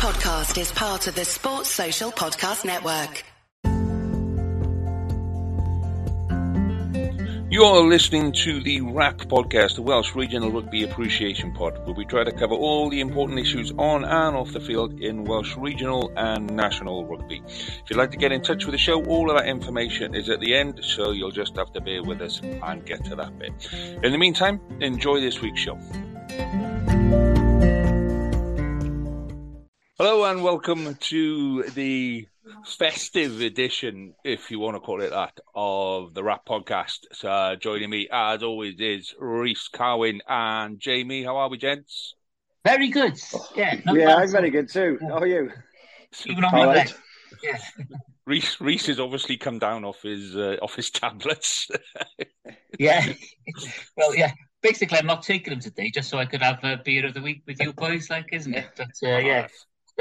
podcast is part of the Sports Social Podcast Network. You are listening to the RAP podcast, the Welsh Regional Rugby Appreciation Pod, where we try to cover all the important issues on and off the field in Welsh regional and national rugby. If you'd like to get in touch with the show, all of that information is at the end, so you'll just have to bear with us and get to that bit. In the meantime, enjoy this week's show. Hello and welcome to the festive edition, if you want to call it that, of the Rap Podcast. So, uh, joining me, as always, is Reese Carwin and Jamie. How are we, gents? Very good. Yeah, yeah, I'm very good too. How are you? Even on my bed. Yeah. Reese, Reese has obviously come down off his uh, off his tablets. yeah. Well, yeah. Basically, I'm not taking them today just so I could have a beer of the week with you boys, like, isn't it? But uh, yeah,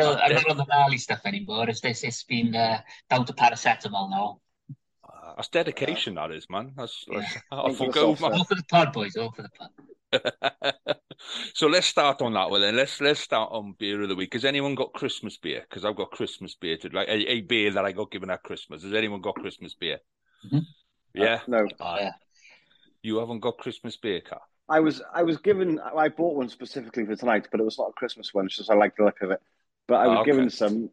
Still, I'm not on the gnarly stuff anymore. It's this. It's been uh, down to paracetamol now. Uh, that's dedication, that is, man. That's, Yeah. that's I forgo, man. All for the pod, boys. All for the pod. so let's start on that one then. Let's let's start on beer of the week. Has anyone got Christmas beer? Because I've got Christmas beer to like a, a beer that I got given at Christmas. Has anyone got Christmas beer? Mhm. Yeah, No, Oh, yeah. you haven't got Christmas beer, car. I was I was given I bought one specifically for tonight, but it was not a Christmas one, it's just I like the look of it. But I was Oh, okay. given some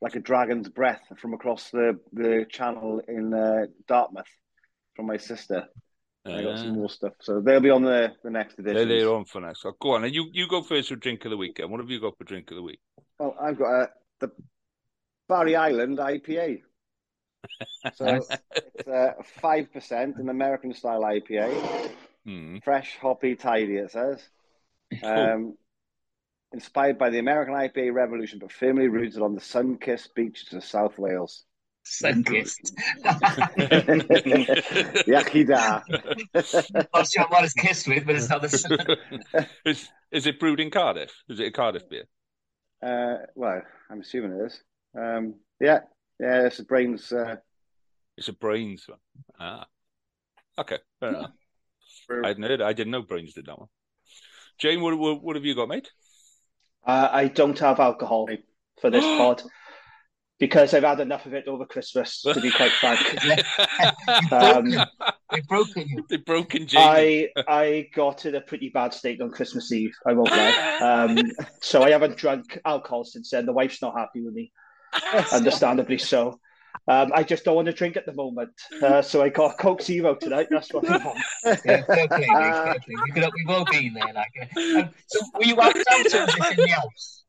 like a dragon's breath from across the the channel in uh, Dartmouth from my sister. I got some more stuff, so they'll be on the the next edition. They're on for next. So go on, and you you go first for drink of the weekend. What have you got for drink of the week? Well, I've got uh, the Barry Island IPA. So Nice. it's uh, five percent, an American style IPA. Hmm. Fresh, hoppy, tidy, it says. Um, inspired by the American IPA revolution, but firmly rooted on the sun kissed beaches of South Wales. Sun kissed. Yaki da. Not sure what it's kissed with, but it's not the sun. is is it brewed in Cardiff? Is it a Cardiff beer? Uh, well, I'm assuming it is. Um, yeah, yeah, it's a brains. Uh, It's a brains one. Ah, okay, fair enough. I hadn't heard. I didn't know brains did that one. Jane, what what, what have you got, mate? Uh, I don't have alcohol for this pod because I've had enough of it over Christmas, to be quite frank. Um, We've broken you. They've broken Jamie. I I got in a pretty bad state on Christmas Eve. I won't lie. Um, so I haven't drunk alcohol since then. The wife's not happy with me, understandably so. Um, I just don't want to drink at the moment. Uh, so I got Coke Zero tonight. That's what I want. Yeah, fair play, mate, fair play. We could, we've all been there. Like, uh, um, so were you out out or was this in the house?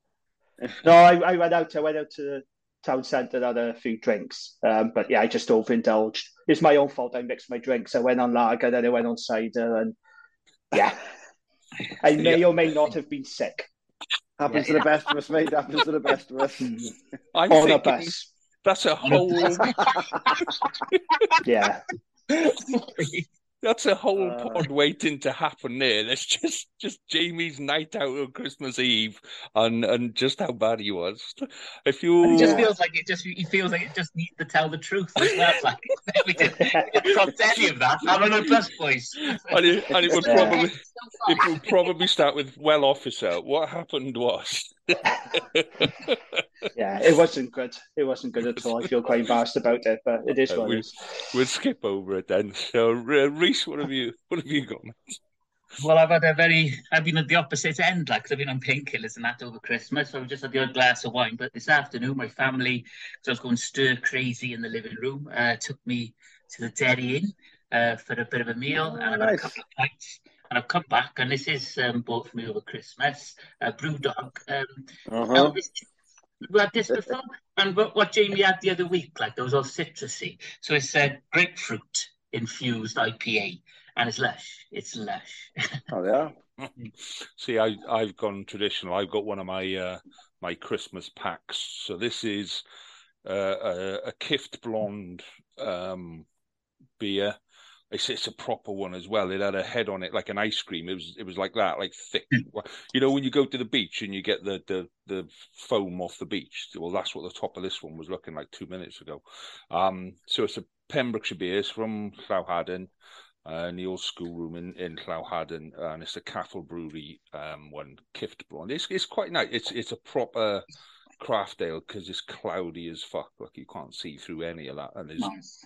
No, I, I went out. I went out to the town centre, and had a few drinks. Um, but yeah, I just overindulged. It's my own fault. I mixed my drinks. I went on lager, then I went on cider, and yeah, I may or may not have been sick. Happens to the best of us, mate. Happens to the best of us. I'm On a thinking bus. That's a whole Yeah, that's a whole Uh. pod waiting to happen there. That's just just Jamie's night out on Christmas Eve and and just how bad he was. If you It just feels like it just he feels like it just needs to tell the truth as well. Like we didn't, we didn't any of that. I'm on a bus, boys. and it, and it would probably it would probably start with well officer. What happened was yeah, it wasn't good. It wasn't good at all. I feel quite embarrassed about it, but it is Uh, what we- it is. we'll skip over it then. So uh, Reese, what have you what have you got? Well, I've had a very, I've been at the opposite end, like, 'cause I've been on painkillers and that over Christmas. So I've just had the odd glass of wine. But this afternoon, my family, because I was going stir crazy in the living room, uh, took me to the Dairy Inn uh, for a bit of a meal. Oh, and I've had a couple of pints. And I've come back, and this is um, bought for me over Christmas, uh, Brewdog. Um, Uh-huh. Elvis, we had this before, and what, what Jamie had the other week, like those all citrusy. So it's uh, grapefruit infused IPA, and it's lush. It's lush. Oh, yeah. See, I I've gone traditional. I've got one of my uh, my Christmas packs. So this is uh, a, a Kift Blonde um, beer. It's it's a proper one as well. It had a head on it like an ice cream. It was it was like that, like thick. You know, when you go to the beach and you get the the the foam off the beach. Well, that's what the top of this one was looking like two minutes ago. Um, so it's a Pembrokeshire beer. It's from Llawhaden uh, in the old schoolroom in, in Llawhaden, and it's a Cattle Brewery um, one, Kift Blonde. It's it's quite nice. It's it's a proper Craftdale because it's cloudy as fuck. Like you can't see through any of that, and there's nice.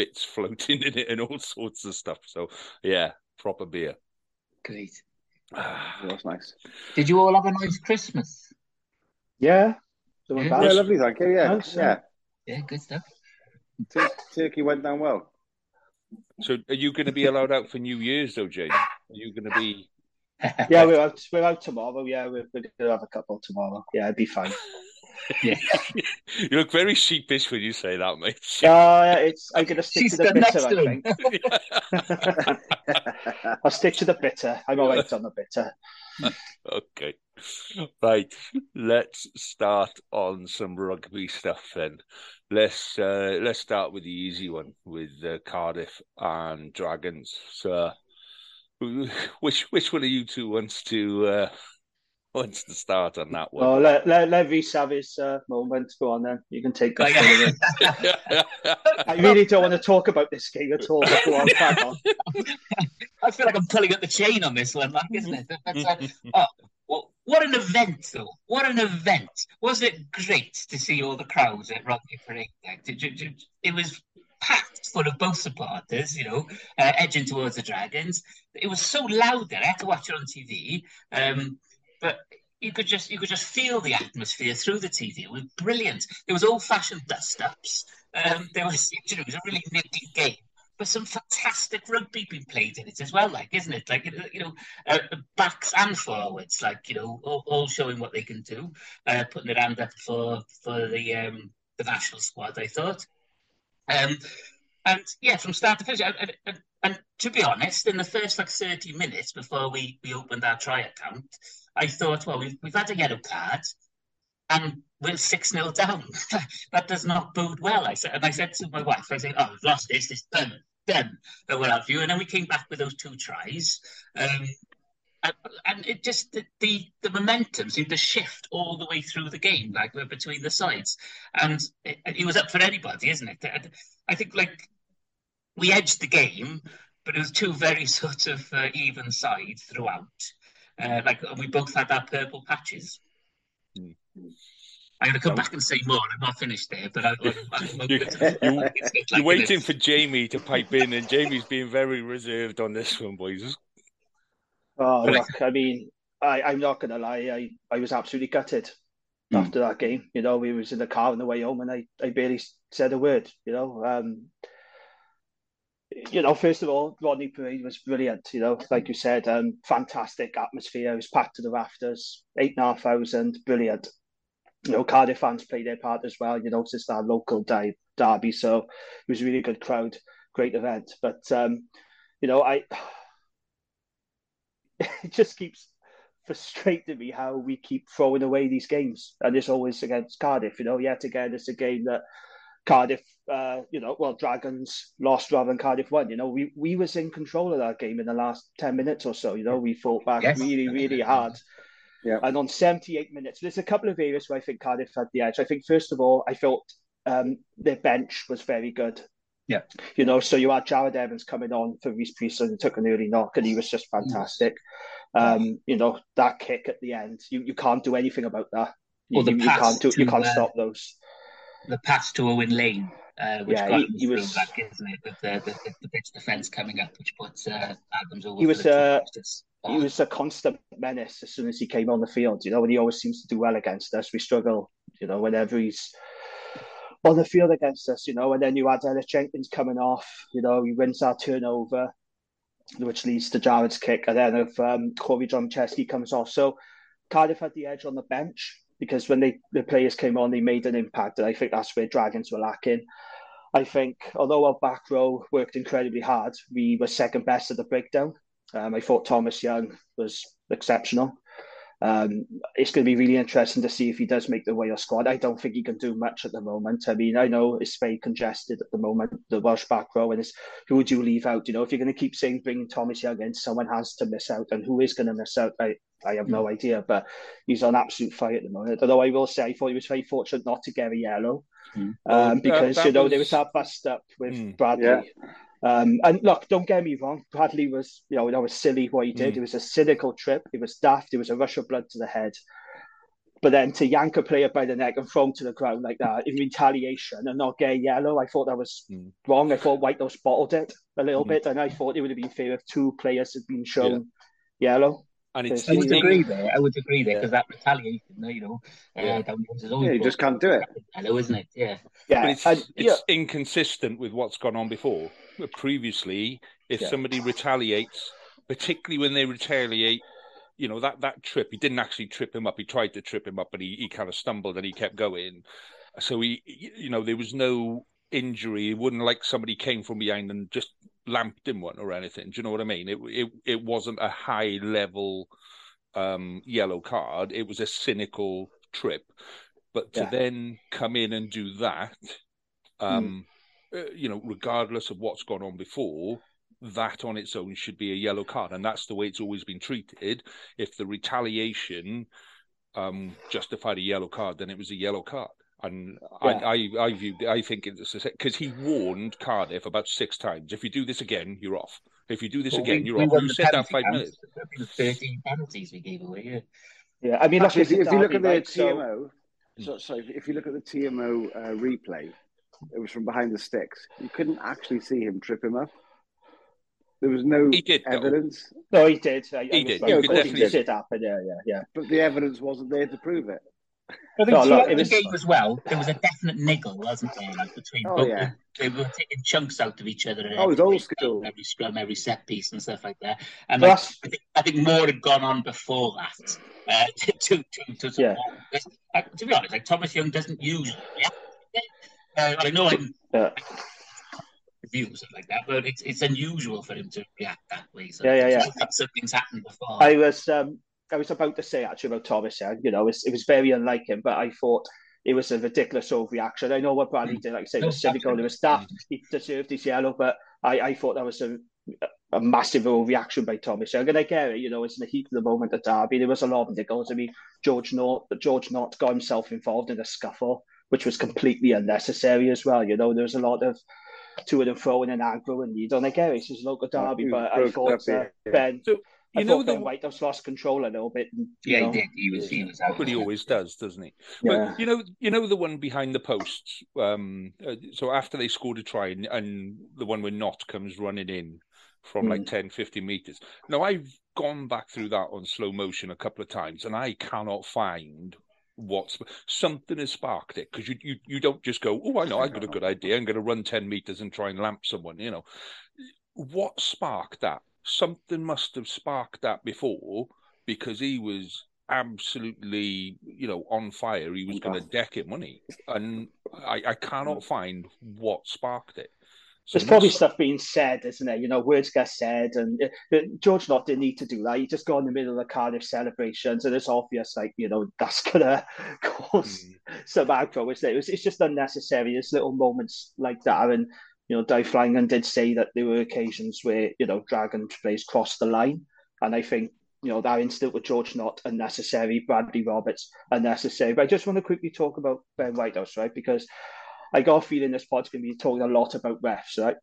Bits floating in it and all sorts of stuff. So yeah, proper beer. Great. That's nice. Did you all have a nice Christmas? Yeah. Yeah, yeah lovely, thank you. Yeah, nice, yeah. Yeah, good stuff. Turkey went down well. So, are you going to be allowed out for New Year's, though, Jane? Are you going to be? yeah, we're out. We're out tomorrow. Yeah, we're, we're going to have a couple tomorrow. Yeah, it'd be fine. yeah. you look very sheepish when you say that, mate. Uh, it's I'm going to stick She's to the bitter. I think. I'll stick to the bitter. I'm all right on the bitter. okay. Right. Let's start on some rugby stuff then. Let's uh, let's start with the easy one with uh, Cardiff and Dragons. So, which which one of you two wants to uh, wants to start on that one? Oh, let let, let Reese have his uh, moment. Go on then. You can take that. I really don't want to talk about this game at all. Go on, on. I feel like I'm pulling at the chain on this one, like, isn't it? Uh, oh, well, what an event, though! What an event! Wasn't it great to see all the crowds at Rodney Parade? It was packed full of both supporters, you know, uh, edging towards the Dragons. It was so loud there. I had to watch it on TV, um, but you could just you could just feel the atmosphere through the TV. It was brilliant. There was old-fashioned dust-ups. Um, there was, you know, it was a really nifty game but some fantastic rugby being played in it as well, like, isn't it? Like, you know, uh, backs and forwards, like, you know, all, all showing what they can do, uh, putting their hand up for for the um, the national squad. I thought, um, and yeah, from start to finish, and, and, and to be honest, in the first like thirty minutes before we we opened our try account, I thought, well, we've we've had a yellow card and we're 6 0 down. that does not bode well. I said, and I said to my wife, I said, Oh, we've lost this, this done them or what have you. And then we came back with those two tries. Um, and, and, it just the, the, the momentum seemed to shift all the way through the game, like we're between the sides, and it, it was up for anybody, isn't it? I think like we edged the game, but it was two very sort of uh, even sides throughout. Uh, like we both had our purple patches. Mm. I'm going to come back and say more. I'm not finished there, but I, am you, are waiting for Jamie to pipe in, and Jamie's being very reserved on this one, boys. Oh, look, I mean, I, I'm not going to lie. I, I was absolutely gutted mm. after that game. You know, we was in the car on the way home, and I, I barely said a word. You know, um, you know, first of all, Rodney Parade was brilliant. You know, like you said, um, fantastic atmosphere. It was packed to the rafters, eight and a half thousand, brilliant you know, Cardiff fans played their part as well. You know, it's our local derby, so it was a really good crowd, great event. But um, you know, I it just keeps frustrating me how we keep throwing away these games, and it's always against Cardiff. You know, yet again, it's a game that Cardiff, uh, you know, well, Dragons lost rather than Cardiff won. You know, we we was in control of that game in the last ten minutes or so. You know, we fought back yes. really, really hard. Yeah. And on 78 minutes, there's a couple of areas where I think Cardiff had the edge. I think, first of all, I felt um, their bench was very good. Yeah. You know, so you had Jarrod Evans coming on for Rhys Priestland and took an early knock, and he was just fantastic. Mm. Um, you know, that kick at the end, you, you can't do anything about that. You, you, you can't do, to, you can't uh, stop those. The pass to Owen Lane, uh, which yeah, got he, he was back, isn't it? With the, the, the, pitch defence coming up, which puts uh, Adams over. He was uh, he was a constant menace as soon as he came on the field, you know, and he always seems to do well against us. We struggle, you know, whenever he's on the field against us, you know, and then you had Ellis Jenkins coming off, you know, he wins our turnover, which leads to Jarrod's kick, and then if um, Corey Domachowski comes off. So Cardiff had the edge on the bench because when they the players came on, they made an impact, and I think that's where Dragons were lacking. I think although our back row worked incredibly hard, we were second best at the breakdown. Um, I thought Thomas Young was exceptional. Um, it's going to be really interesting to see if he does make the Wales squad. I don't think he can do much at the moment. I mean, I know it's very congested at the moment, the Welsh back row, and it's who would you leave out? You know, if you're going to keep saying bringing Thomas Young in, someone has to miss out, and who is going to miss out? I, I have no hmm. idea, but he's on absolute fire at the moment. Although I will say, I thought he was very fortunate not to get a yellow mm. um, because uh, you know was... there was that bust up with mm. Bradley. Yeah. Um, and look, don't get me wrong, Bradley was, you know, that was silly what he did. Mm. It was a cynical trip. It was daft. It was a rush of blood to the head. but then to yank a player by the neck and throw him to the ground like that in retaliation and not get yellow, I thought that was mm. wrong. I thought Whitehouse bottled it a little mm. bit, and I thought it would have been fair if two players had been shown yeah. yellow. And it's, I would agree there. I would agree there because yeah. that retaliation, you know, uh, yeah. Uh, yeah, you just can't do it. Hello, isn't it? Yeah, yeah. But it's, and, it's inconsistent with what's gone on before. Previously, if somebody retaliates, particularly when they retaliate you know that that trip he didn't actually trip him up he tried to trip him up but he, he kind of stumbled and he kept going so he you know there was no injury it wouldn't like somebody came from behind and just lamped him one or anything do you know what i mean it it, it wasn't a high level um, yellow card it was a cynical trip but to yeah. then come in and do that um, mm. uh, you know regardless of what's gone on before that on its own should be a yellow card, and that's the way it's always been treated. If the retaliation um, justified a yellow card, then it was a yellow card. And yeah. I, I, I view, I think it's because he warned Cardiff about six times. If you do this again, you're off. If you do this well, again, we, you're we off. You said that five minutes. Thirteen penalties we gave away. Yeah, yeah. I mean, Actually, if, if you look at the right, TMO, so, so if you look at the TMO uh, replay, it was from behind the sticks. You couldn't actually see him trip him up. There was no he did, evidence. No, he did. I, he I did. Yeah, he did happen. Yeah, yeah, yeah. But the evidence wasn't there to prove it. I think no, look, the was... game as well, there was a definite niggle, wasn't there, like between oh, both yeah. They were taking chunks out of each other. Oh, it was old school. Every scrum, every set piece, and stuff like that. And like, I, think, I think more had gone on before that. Uh, to to to, to, yeah. uh, to be honest, like Thomas Young doesn't usually. Yeah. Uh, I know I'm. Yeah reviews like that, but it's it's unusual for him to react that way. So yeah, yeah, yeah. Something's happened before. I was um I was about to say actually about Thomas. Yeah, you know, it was, it was very unlike him, but I thought it was a ridiculous overreaction. I know what Bradley did, like I say, no, was cynical. It was daft. He deserved his yellow, but I, I thought that was a a massive overreaction by Thomas Young. And I get it, you know, it's in the heat of the moment at Derby. There was a lot of niggles. I mean, George Nott, George Nott got himself involved in a scuffle, which was completely unnecessary as well. You know, there was a lot of to and fro and an aggro and you don't get it. It's just local derby, but I thought uh, Ben. So, you I know, the Whitehouse lost control a little bit. And, yeah, know, he did. He was, he was out. But he always does, doesn't he? Yeah. But you know, you know the one behind the posts. Um, uh, so after they scored a try, and, and, the one where Nott comes running in from mm. like 10, 15 meters. Now I've gone back through that on slow motion a couple of times, and I cannot find what's something has sparked it because you, you you don't just go oh i know i've got a good idea i'm going to run 10 meters and try and lamp someone you know what sparked that something must have sparked that before because he was absolutely you know on fire he was going to deck it money and i i cannot find what sparked it so There's probably stuff being said, isn't there? You know, words get said, and uh, George Nott didn't need to do that. He just got in the middle of the Cardiff celebrations, and it's obvious, like you know, that's gonna cause mm. some aggro, isn't it? It's, it's just unnecessary. There's little moments like that, and you know, Dai Flanagan did say that there were occasions where you know Dragon plays crossed the line, and I think you know that incident with George Nott unnecessary, Bradley Roberts unnecessary. But I just want to quickly talk about Ben Whitehouse, right? Because I got a feeling this pod's going to be talking a lot about refs, right?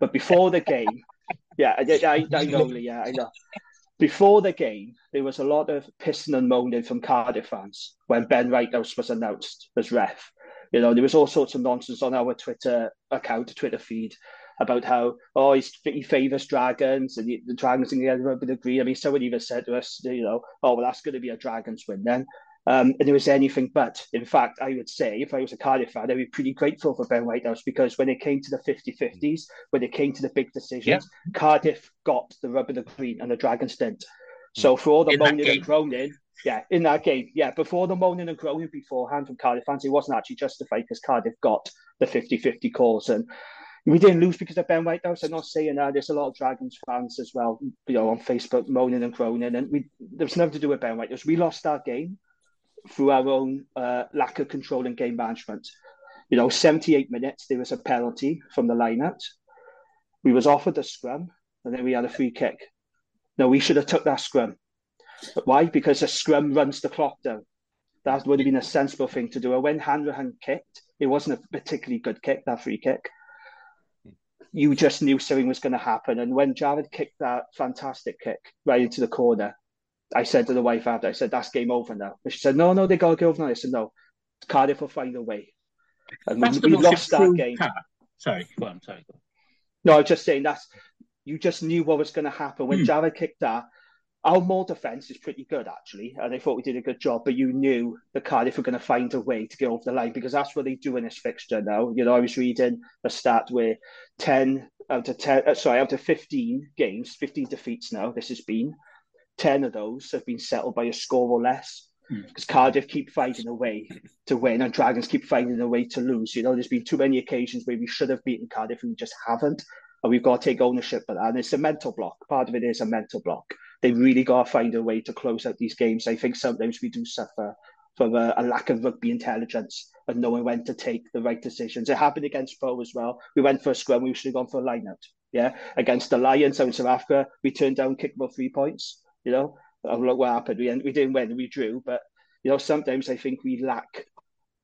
But before the game, yeah, I, I, I know, yeah, I know. Before the game, there was a lot of pissing and moaning from Cardiff fans when Ben Whitehouse was announced as ref. You know, there was all sorts of nonsense on our Twitter account, Twitter feed, about how oh he's, he favours dragons and the dragons in the end would agree. I mean, someone even said to us, you know, oh well, that's going to be a dragons win then. Um, and it was anything but. In fact, I would say if I was a Cardiff fan, I'd be pretty grateful for Ben Whitehouse because when it came to the 50 50s, when it came to the big decisions, yeah. Cardiff got the rub of the green and the Dragons didn't. So for all the in moaning and groaning, yeah, in that game, yeah, before the moaning and groaning beforehand from Cardiff fans, it wasn't actually justified because Cardiff got the 50 50 calls. And we didn't lose because of Ben Whitehouse. I'm not saying that. There's a lot of Dragons fans as well, you know, on Facebook moaning and groaning. And we there was nothing to do with Ben Whitehouse. We lost that game through our own uh, lack of control and game management. You know, 78 minutes, there was a penalty from the line out. We was offered a scrum, and then we had a free kick. No, we should have took that scrum. But why? Because a scrum runs the clock down. That would have been a sensible thing to do. And when Hanrahan kicked, it wasn't a particularly good kick, that free kick. You just knew something was going to happen. And when Jarrod kicked that fantastic kick right into the corner, I said to the wife after, I said, that's game over now. And she said, no, no, they got to go over now. I said, no, Cardiff will find a way. And that's we, we lost that game. Sorry, go on, sorry. Go on. No, I was just saying that's, you just knew what was going to happen. When hmm. Jarrod kicked that, our more defence is pretty good, actually. And I thought we did a good job, but you knew the Cardiff were going to find a way to get over the line because that's what they do in this fixture now. You know, I was reading a stat where 10 out of 10, uh, sorry, out of 15 games, 15 defeats now, this has been, 10 of those have been settled by a score or less because mm. Cardiff keep finding a way to win and Dragons keep finding a way to lose. You know, there's been too many occasions where we should have beaten Cardiff and we just haven't. And we've got to take ownership of that. And it's a mental block. Part of it is a mental block. They really got to find a way to close out these games. I think sometimes we do suffer from a, a lack of rugby intelligence and knowing when to take the right decisions. It happened against Pro as well. We went for a scrum, we should have gone for a line out. Yeah. Against the Lions out in South Africa, we turned down, kicked about three points you know, look what happened. We we didn't win, we drew, but you know, sometimes I think we lack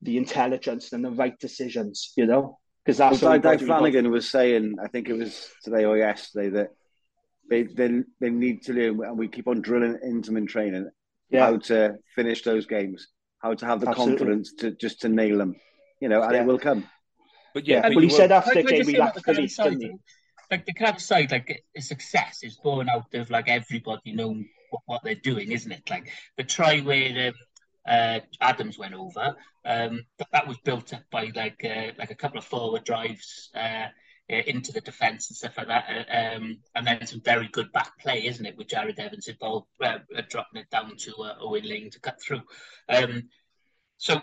the intelligence and the right decisions. You know, because that's well, what Dai Flanagan was saying. I think it was today or yesterday that they they they need to learn, and we keep on drilling into them in training yeah. how to finish those games, how to have the Absolutely. confidence to just to nail them. You know, and yeah. it will come. But yeah, but, but he said after the game we lacked belief, didn't he? like the Cavs side, like a success is born out of like everybody knowing what, what they're doing, isn't it? Like the try where um, uh, Adams went over, um, that, that, was built up by like uh, like a couple of forward drives uh, into the defence and stuff like that, uh, um, and then some very good back play, isn't it, with Jarrod Evans involved, uh, uh, dropping it down to Owen Lane to cut through. Um, so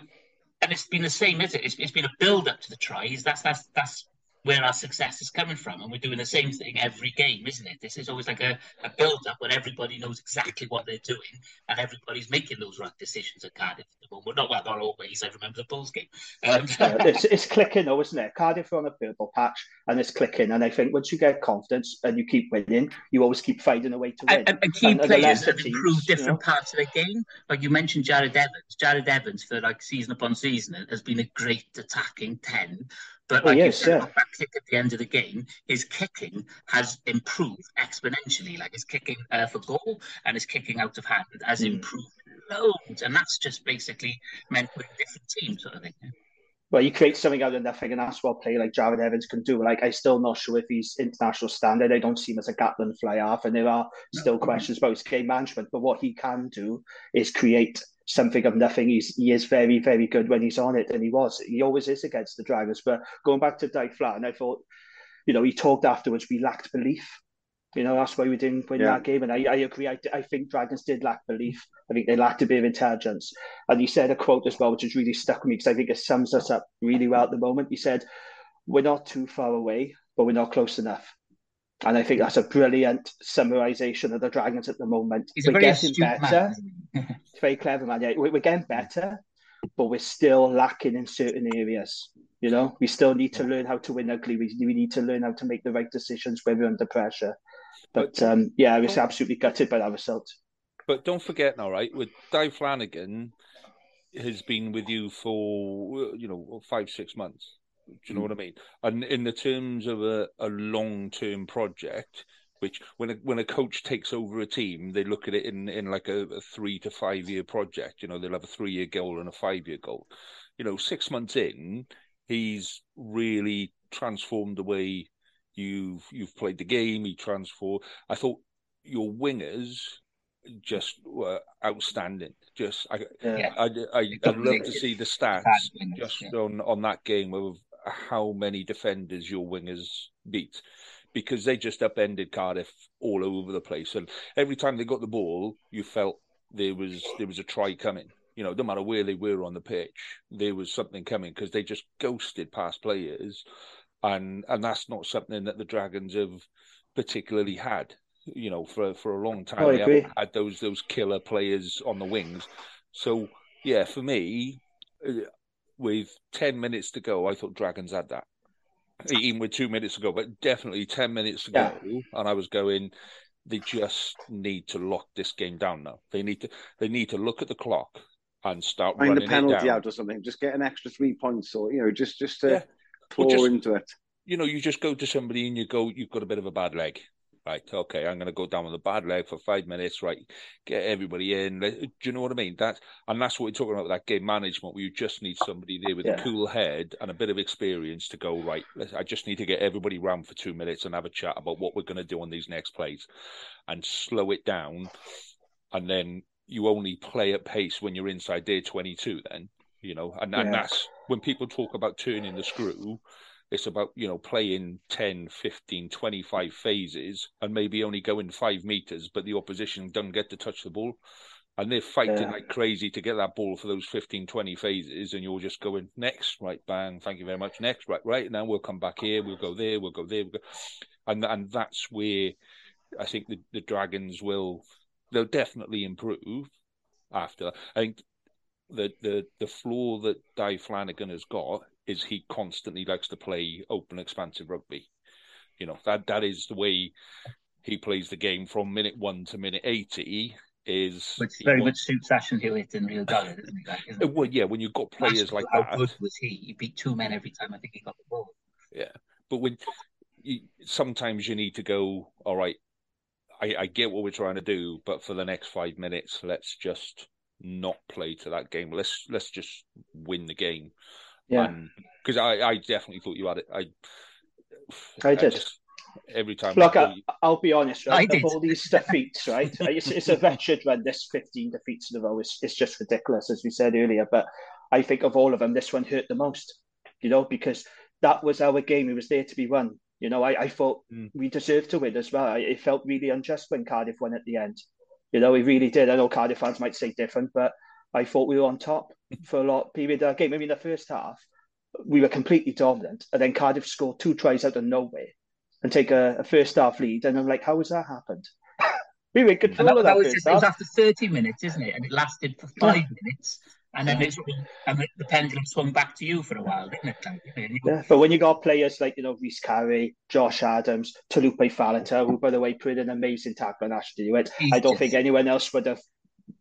and it's been the same, is it? It's, it's been a build up to the tries. That's that's that's where our success is coming from. And we're doing the same thing every game, isn't it? This is always like a, a build up where everybody knows exactly what they're doing and everybody's making those right decisions at Cardiff at the moment. Not well, not always. I remember the Bulls game. Um, it's, it's clicking though, isn't it? Cardiff are on a purple patch and it's clicking. And I think once you get confidence and you keep winning, you always keep finding a way to win. And, and key and, players have improved different you know? parts of the game. Like you mentioned Jarrod Evans. Jarrod Evans for like season upon season has been a great attacking 10 but like oh, yes, you said, yeah. that kick at the end of the game, his kicking has improved exponentially. Like his kicking uh, for goal and his kicking out of hand has mm. improved loads, and that's just basically meant with different teams, sort of thing. Well, you create something out of nothing, and that's what a player like Jarrod Evans can do. Like, I'm still not sure if he's international standard. I don't see him as a Gatland fly off, and there are still questions about his game management. But what he can do is create something of nothing. He's he is very very good when he's on it, and he was. He always is against the Dragons. But going back to Dyke Flat, and I thought, you know, he talked afterwards. We lacked belief. You know, that's why we didn't win yeah. that game. And I, I agree. I, I think Dragons did lack belief. I think they lacked a bit of intelligence. And he said a quote as well, which has really stuck with me because I think it sums us up really well at the moment. He said, We're not too far away, but we're not close enough. And I think that's a brilliant summarization of the Dragons at the moment. He's we're getting better. it's very clever, man. Yeah, we're getting better, but we're still lacking in certain areas. You know, we still need to learn how to win ugly. We, we need to learn how to make the right decisions when we're under pressure. But um, yeah, I was absolutely gutted by that result. But don't forget now, right? With Dai Flanagan has been with you for you know five six months do you know what I mean? And in the terms of a, a long term project, which when a, when a coach takes over a team, they look at it in, in like a, a three to five year project. You know, they'll have a three year goal and a five year goal. You know, six months in, he's really transformed the way you've you've played the game. He transformed. I thought your wingers just were outstanding. Just I yeah. I, I, I would love to see the stats just on on that game of how many defenders your wingers beat because they just upended Cardiff all over the place. And every time they got the ball, you felt there was there was a try coming. You know, no matter where they were on the pitch, there was something coming because they just ghosted past players, and and that's not something that the Dragons have particularly had. You know, for for a long time, they haven't had those those killer players on the wings. So yeah, for me, uh, with 10 minutes to go, I thought Dragons had that. Even with two minutes to go, but definitely 10 minutes to yeah. go. And I was going, they just need to lock this game down now. They need to they need to look at the clock and start Find running a penalty out or something. Just get an extra three points or you know, just just to yeah. claw just, into it. You know, you just go to somebody and you go, You've got a bit of a bad leg. Right, okay, I'm going to go down with the bad leg for five minutes, right, get everybody in. Do you know what I mean? That and that's what we're talking about that game management, where you just need somebody there with yeah. a cool head and a bit of experience to go right. I just need to get everybody round for two minutes and have a chat about what we're going to do on these next plays, and slow it down, and then you only play at pace when you're inside their 22. Then you know, and, yeah. and that's when people talk about turning the screw it's about, you know, playing 10, 15, 25 phases and maybe only going five meters, but the opposition don't get to touch the ball. And they're fighting yeah. like crazy to get that ball for those 15, 20 phases. And you're just going, next, right, bang, thank you very much. Next, right, right. Now we'll come back here, we'll go there, we'll go there. We'll go. And, and that's where I think the, the Dragons will, they'll definitely improve after. I think the, the, the flaw that Dai Flanagan has got is he constantly likes to play open, expansive rugby. You know that that is the way he plays the game from minute one to minute eighty. Is which very much suits Ashton Hewitt in Rio Dyer, doesn't it? Like, isn't it? Well, yeah, when you've got players like how that. Good was he? He beat two men every time I think he got the ball. Yeah, but when you, sometimes you need to go, all right, I, I get what we're trying to do, but for the next five minutes, let's just not play to that game. Let's let's just win the game. Yeah, because I, I definitely thought you had it. I, I did. just, every time. Look, I, will be honest, right? Of all these defeats, right? it's, it's a wretched run. This 15 defeats in a row is it's just ridiculous, as we said earlier. But I think of all of them, this one hurt the most, you know, because that was our game. It was there to be won. You know, I, I thought mm. we deserved to win as well. It felt really unjust when Cardiff won at the end. You know, we really did. I know Cardiff fans might say different, but I thought we were on top for a lot period of that game. I mean, the first half, we were completely dominant, and then Cardiff scored two tries out of nowhere and take a, a first half lead. And I'm like, how has that happened? we were in control that, of that, that was just, It was after 30 minutes, isn't it? And it lasted for five minutes. And then it's, and the pendulum swung back to you for a while, didn't it? yeah, but when you got players like, you know, Rhys Carré, Josh Adams, Taulupe Faletau, who, by the way, put an amazing tackle on Ashton Hewitt, I don't think anyone else would have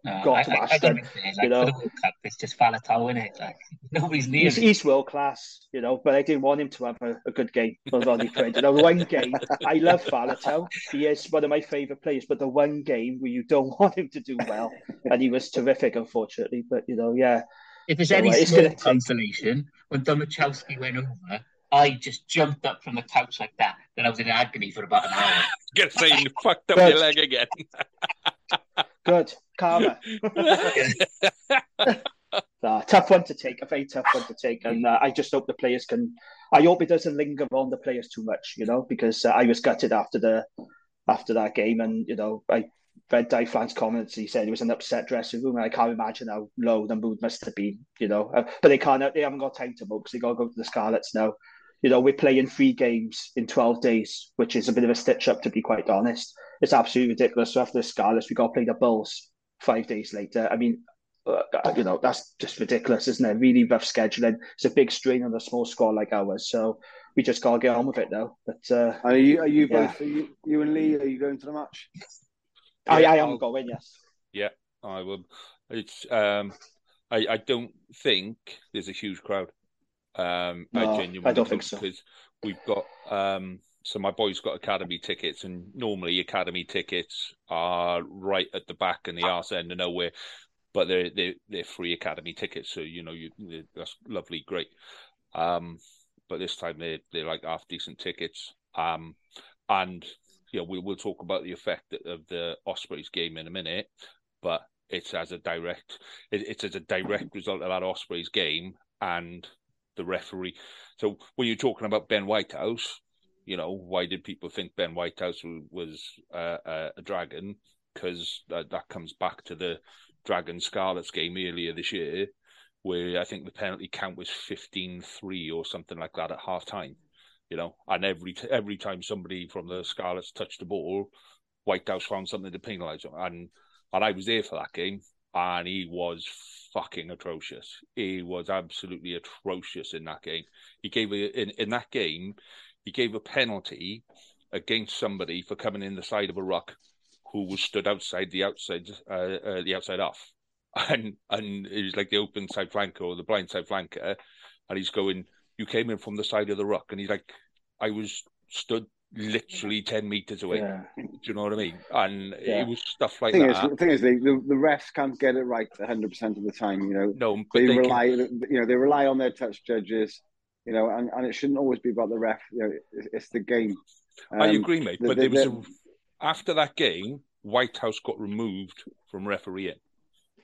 no, got I, I, I don't like, you know, Cup, it's just Faletau in it. Like nobody's near. He's, he's, world class, you know. But I didn't want him to have a, a good game. For Ronnie Prince. You know, one game, I love Faletau. He is one of my favourite players. But the one game where you don't want him to do well, and he was terrific, unfortunately. But you know, yeah. If there's so, any uh, small consolation, when Domachowski went over, I just jumped up from the couch like that. Then I was in agony for about an hour. Get saying you fucked up but, your leg again. Good. Karma. uh, tough one to take, a very tough one to take. And uh, I just hope the players can. I hope it doesn't linger on the players too much, you know, because uh, I was gutted after the after that game, and you know, I read Dave Flann's comments. He said it was an upset dressing room, and I can't imagine how low the mood must have been, you know. Uh, but they can't. They haven't got time to move because they got to go to the Scarlets now. You know, we're playing three games in twelve days, which is a bit of a stitch up, to be quite honest it's absolutely ridiculous. So after the Scarlets, we got to play the Bulls five days later. I mean, uh, you know, that's just ridiculous, isn't it? Really rough scheduling. It's a big strain on a small squad like ours. So we just got to get on with it now. But uh, are you, are you yeah. both, are you, you and Lee, are you going to the match? I, I am going, yes. Yeah, I will. It's, um, I, I don't think there's a huge crowd. Um, no, I genuinely I don't think so. Because we've got um, so my boy's got academy tickets, and normally academy tickets are right at the back and the arse end of nowhere, but they're they're, they're free academy tickets, so you know you that's lovely, great. Um, but this time they they're like half decent tickets. Um, and you know we will talk about the effect of the Ospreys game in a minute, but it's as a direct it, it's as a direct result of that Ospreys game and the referee. So when you're talking about Ben Whitehouse, you know, why did people think Ben Whitehouse was uh, a dragon? Because that, that comes back to the Dragon Scarlets game earlier this year, where I think the penalty count was 15-3 or something like that at half time. You know, and every every time somebody from the Scarlets touched the ball, Whitehouse found something to penalise them. And and I was there for that game, and he was fucking atrocious. He was absolutely atrocious in that game. He gave in in that game he gave a penalty against somebody for coming in the side of a ruck who was stood outside the outside uh, uh, the outside off, and and it was like the open side flanker or the blind side flanker, and he's going, "You came in from the side of the ruck," and he's like, "I was stood literally 10 meters away. Yeah. Do you know what I mean? And yeah. it was stuff like the that. Is, the thing is, they, the, the refs can't get it right 100% of the time, you know. No, they, they rely, can... you know, they rely on their touch judges, you know, and, and it shouldn't always be about the ref. You know, it's, it's the game. Um, I agree, mate. But there was a, after that game, Whitehouse got removed from refereeing.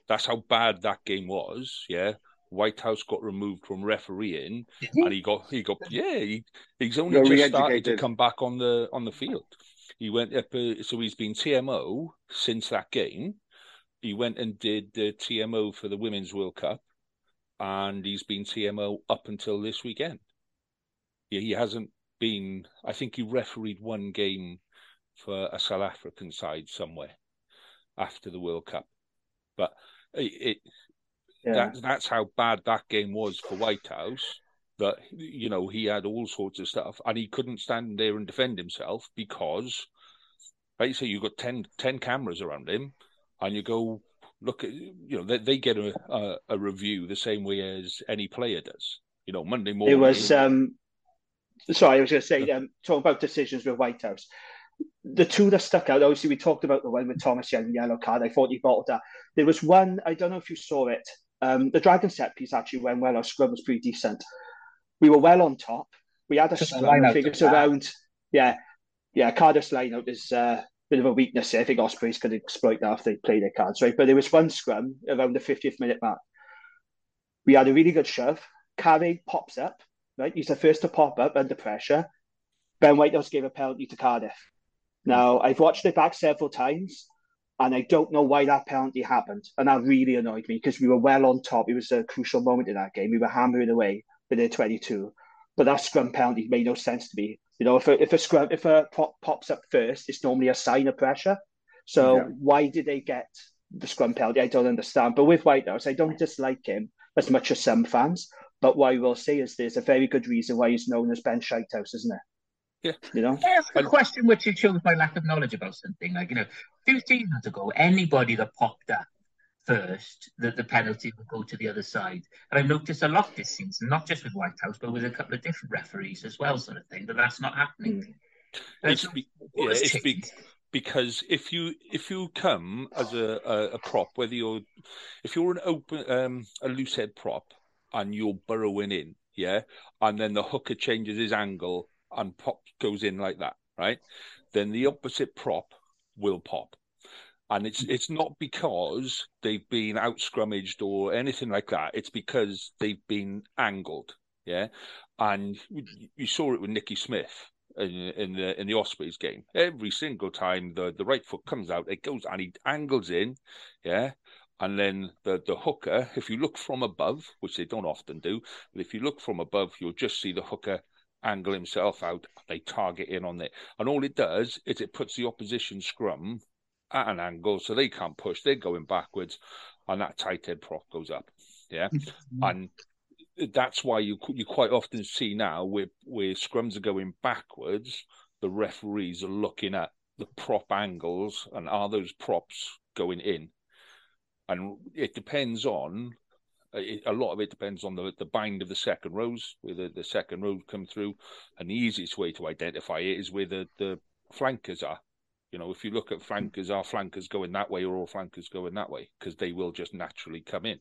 That's how bad that game was. Yeah, Whitehouse got removed from refereeing, and he got he got yeah he, he's only just re-educated. started to come back on the on the field. He went up, uh, so he's been TMO since that game. He went and did the TMO for the Women's World Cup, and he's been TMO up until this weekend. Yeah, he hasn't been. I think he refereed one game for a South African side somewhere after the World Cup, but it, yeah. That, that's how bad that game was for Whitehouse. That you know he had all sorts of stuff, and he couldn't stand there and defend himself because, basically, you've got 10, 10 cameras around him, and you go look at you know they, they get a, a, a review the same way as any player does. You know, Monday morning. It was um, sorry, I was going to say um, talking about decisions with Whitehouse the two that stuck out, obviously, we talked about the one with Thomas Young, yellow card. I thought you bottled that. There was one, I don't know if you saw it. Um, the Dragon set piece actually went well. Our scrum was pretty decent. We were well on top. We had a scrum, I think it's around, yeah, yeah, Cardiff's lineout is uh, a bit of a weakness here. I think Ospreys could exploit that if they play their cards right. But there was one scrum around the 50th minute mark. We had a really good shove. Carré pops up, right? He's the first to pop up under pressure. Ben Whitehouse gave a penalty to Cardiff. Now, I've watched it back several times and I don't know why that penalty happened. And that really annoyed me because we were well on top. It was a crucial moment in that game. We were hammering away with their 22. But that scrum penalty made no sense to me. You know, if a, if a scrum, if a pop pops up first, it's normally a sign of pressure. So yeah. why did they get the scrum penalty? I don't understand. But with Whitehouse, I don't dislike him as much as some fans. But what I will say is there's a very good reason why he's known as Ben Shitehouse, isn't it? Yeah. You know? I ask a question which shows my lack of knowledge about something. Like, you know, two seasons ago, anybody that popped up first, that the penalty would go to the other side. And I've noticed a lot this season, not just with Whitehouse, but with a couple of different referees as well, sort of thing, that that's not happening. Mm. It's, be, yeah, it's be, because if you if you come as a, a, a, prop, whether you're if you're an open um, a loose head prop and you're burrowing in, yeah, and then the hooker changes his angle and pop goes in like that, right? Then the opposite prop will pop. And it's it's not because they've been out scrummaged or anything like that. It's because they've been angled. Yeah. And you saw it with Nicky Smith in, in the in the Ospreys game. Every single time the, the right foot comes out, it goes and he angles in, yeah. And then the the hooker, if you look from above, which they don't often do, but if you look from above, you'll just see the hooker angle himself out. They target in on it, and all it does is it puts the opposition scrum at an angle, so they can't push. They're going backwards, and that tight head prop goes up. Yeah, mm-hmm. and that's why you you quite often see now where where scrums are going backwards, the referees are looking at the prop angles and are those props going in, and it depends on it, a lot of it depends on the, the bind of the second rows, where the, the second row come through. And the easiest way to identify it is where the, the flankers are. You know, if you look at mm. flankers, are flankers going that way or all flankers going that way? Because they will just naturally come in.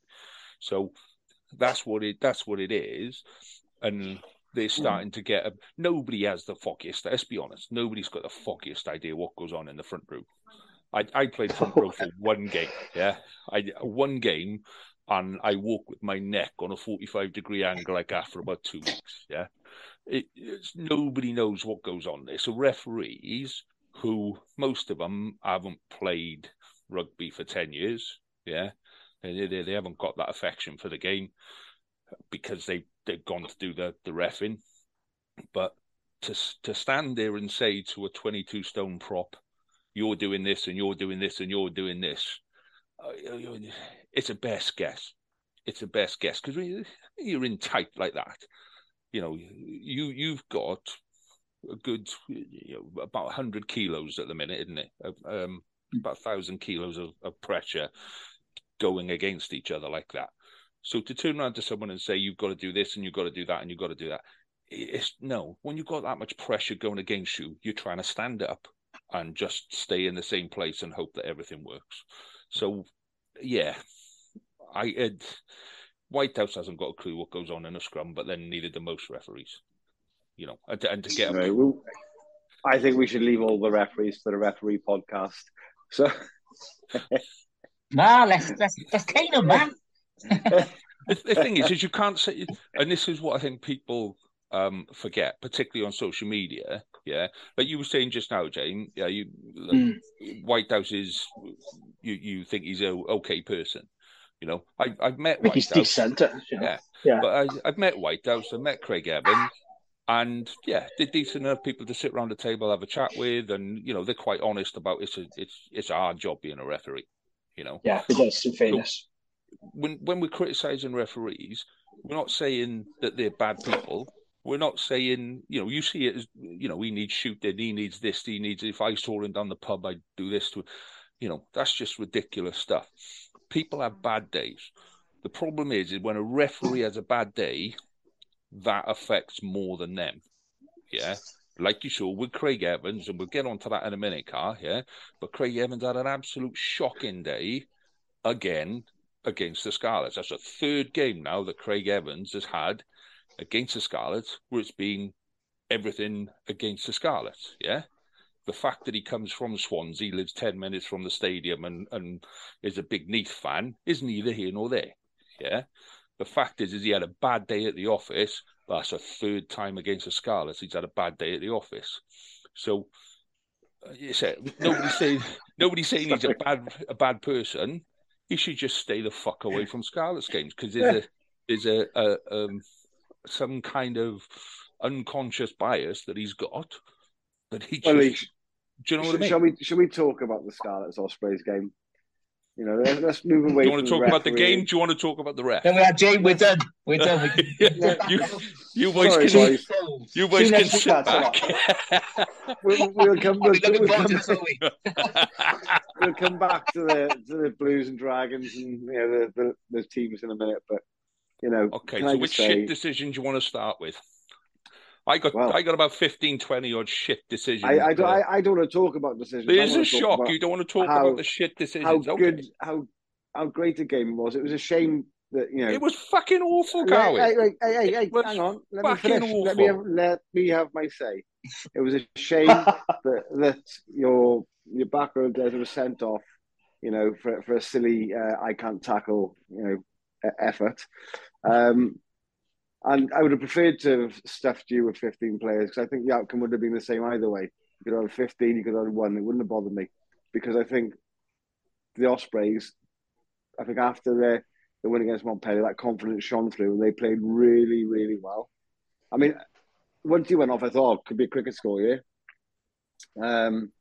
So that's what it that's what it is. And they're mm. starting to get a, nobody has the foggiest. Let's be honest, nobody's got the foggiest idea what goes on in the front row. I, I played front row for one game. Yeah, I one game and I walk with my neck on a 45 degree angle like that for about two weeks. Yeah. It, nobody knows what goes on there. So referees who most of them haven't played rugby for 10 years. Yeah. They, they, they haven't got that affection for the game because they, they've gone to do the, the refing. But to, to stand there and say to a 22 stone prop, you're doing this and you're doing this and you're doing this, uh, it's a best guess. It's a best guess because you're in tight like that, you know, you you've got a good you know, about hundred kilos at the minute, isn't it? Um, about thousand kilos of, of pressure going against each other like that. So to turn around to someone and say you've got to do this and you've got to do that and you've got to do that, it's no. When you've got that much pressure going against you, you're trying to stand up and just stay in the same place and hope that everything works. So, yeah, I it, Whitehouse hasn't got a clue what goes on in a scrum, but then neither do most referees. You know, and to, and to get. Right, well, I think we should leave all the referees for the referee podcast. So. nah, let's let's let's take them, man. the, the thing is, is you can't say, and this is what I think people um, forget, particularly on social media. Yeah, but you were saying just now, Jane. Yeah, you mm. Whitehouse is you you think he's a okay person. You know, I I've met White he's House. decent. You know? Yeah, yeah. But I, I've met Whitehouse. I met Craig Evans. And yeah, they're decent enough people to sit around the table, have a chat with, and you know they're quite honest about it's a it's it's a hard job being a referee. You know, yeah, because in fairness, so when when we're criticizing referees, we're not saying that they're bad people. We're not saying, you know, you see it as, you know, he needs shooting, he needs this, he needs, if I saw him down the pub, I'd do this to, you know, that's just ridiculous stuff. People have bad days. The problem is, is when a referee has a bad day, that affects more than them. Yeah. Like you saw with Craig Evans, and we'll get onto that in a minute, car. Yeah. But Craig Evans had an absolute shocking day again against the Scarlets. That's a third game now that Craig Evans has had against the Scarlets, where it's been everything against the Scarlets. Yeah. The fact that he comes from Swansea, lives 10 minutes from the stadium, and, and is a big Neath fan is neither here nor there. Yeah. The fact is, is he had a bad day at the office. That's a third time against the Scarlets. He's had a bad day at the office. So, uh, you say, nobody's saying nobody's saying he's a bad a bad person. He should just stay the fuck away from Scarlets games because there's a there's a, a um, some kind of unconscious bias that he's got that he just. Well, he, do you know what I mean? Shall we shall we talk about the Scarlets Ospreys game? You know, let's move away. Do you want to talk about the game? Do you want to talk about the ref? Then we had Jane. We're done. We're done. you, you boys Sorry, can. Boys. You boys can sit back. we'll, we'll, come. We'll, we'll, come we'll come back to the to the Blues and Dragons and you know the, the, the teams in a minute. But you know, okay. So which say, shit decision do you want to start with? I got well, I got about 15, 20 odd shit decisions. I, I, don't, I, I, don't want to talk about decisions. There's a shock. You don't want to talk how, about the shit decisions. How okay. good, how how great the game was. It was a shame that you know it was fucking awful, Cowie. Hey, hey, hey, hey, hey hang on. Let me finish. Awful. Let me have, let me have my say. It was a shame that that your your back row was sent off. You know, for for a silly uh, I can't tackle. You know, effort. Um, and I would have preferred to have stuffed you with 15 players because I think the outcome would have been the same either way. You could have 15, you could have one. It wouldn't have bothered me because I think the Ospreys, I think after the, the win against Montpellier, that confidence shone through and they played really, really well. I mean, once he went off, I thought oh, could be a cricket score, yeah. Um,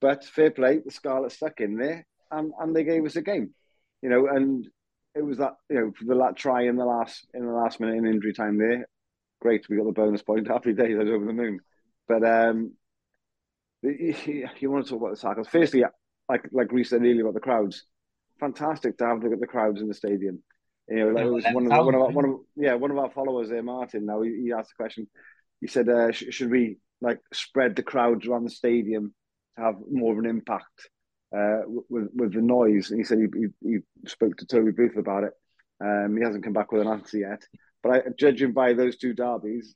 but fair play, the Scarlet stuck in there and, and they gave us a game, you know, and it was that you know the that try in the last in the last minute in injury time there. Great, we got the bonus point. Happy days, I was over the moon. But um, you, you want to talk about the tackles? Firstly, like like we said earlier about the crowds, fantastic to have the, the crowds in the stadium. You know, like it was one of the, one of our, one of yeah one of our followers there, Martin. Now he, he asked the question. He said, uh, sh- "Should we like spread the crowds around the stadium to have more of an impact?" Uh, with with the noise. And he said he, he, he, spoke to Toby Booth about it. Um, he hasn't come back with an answer yet. But I, judging by those two derbies,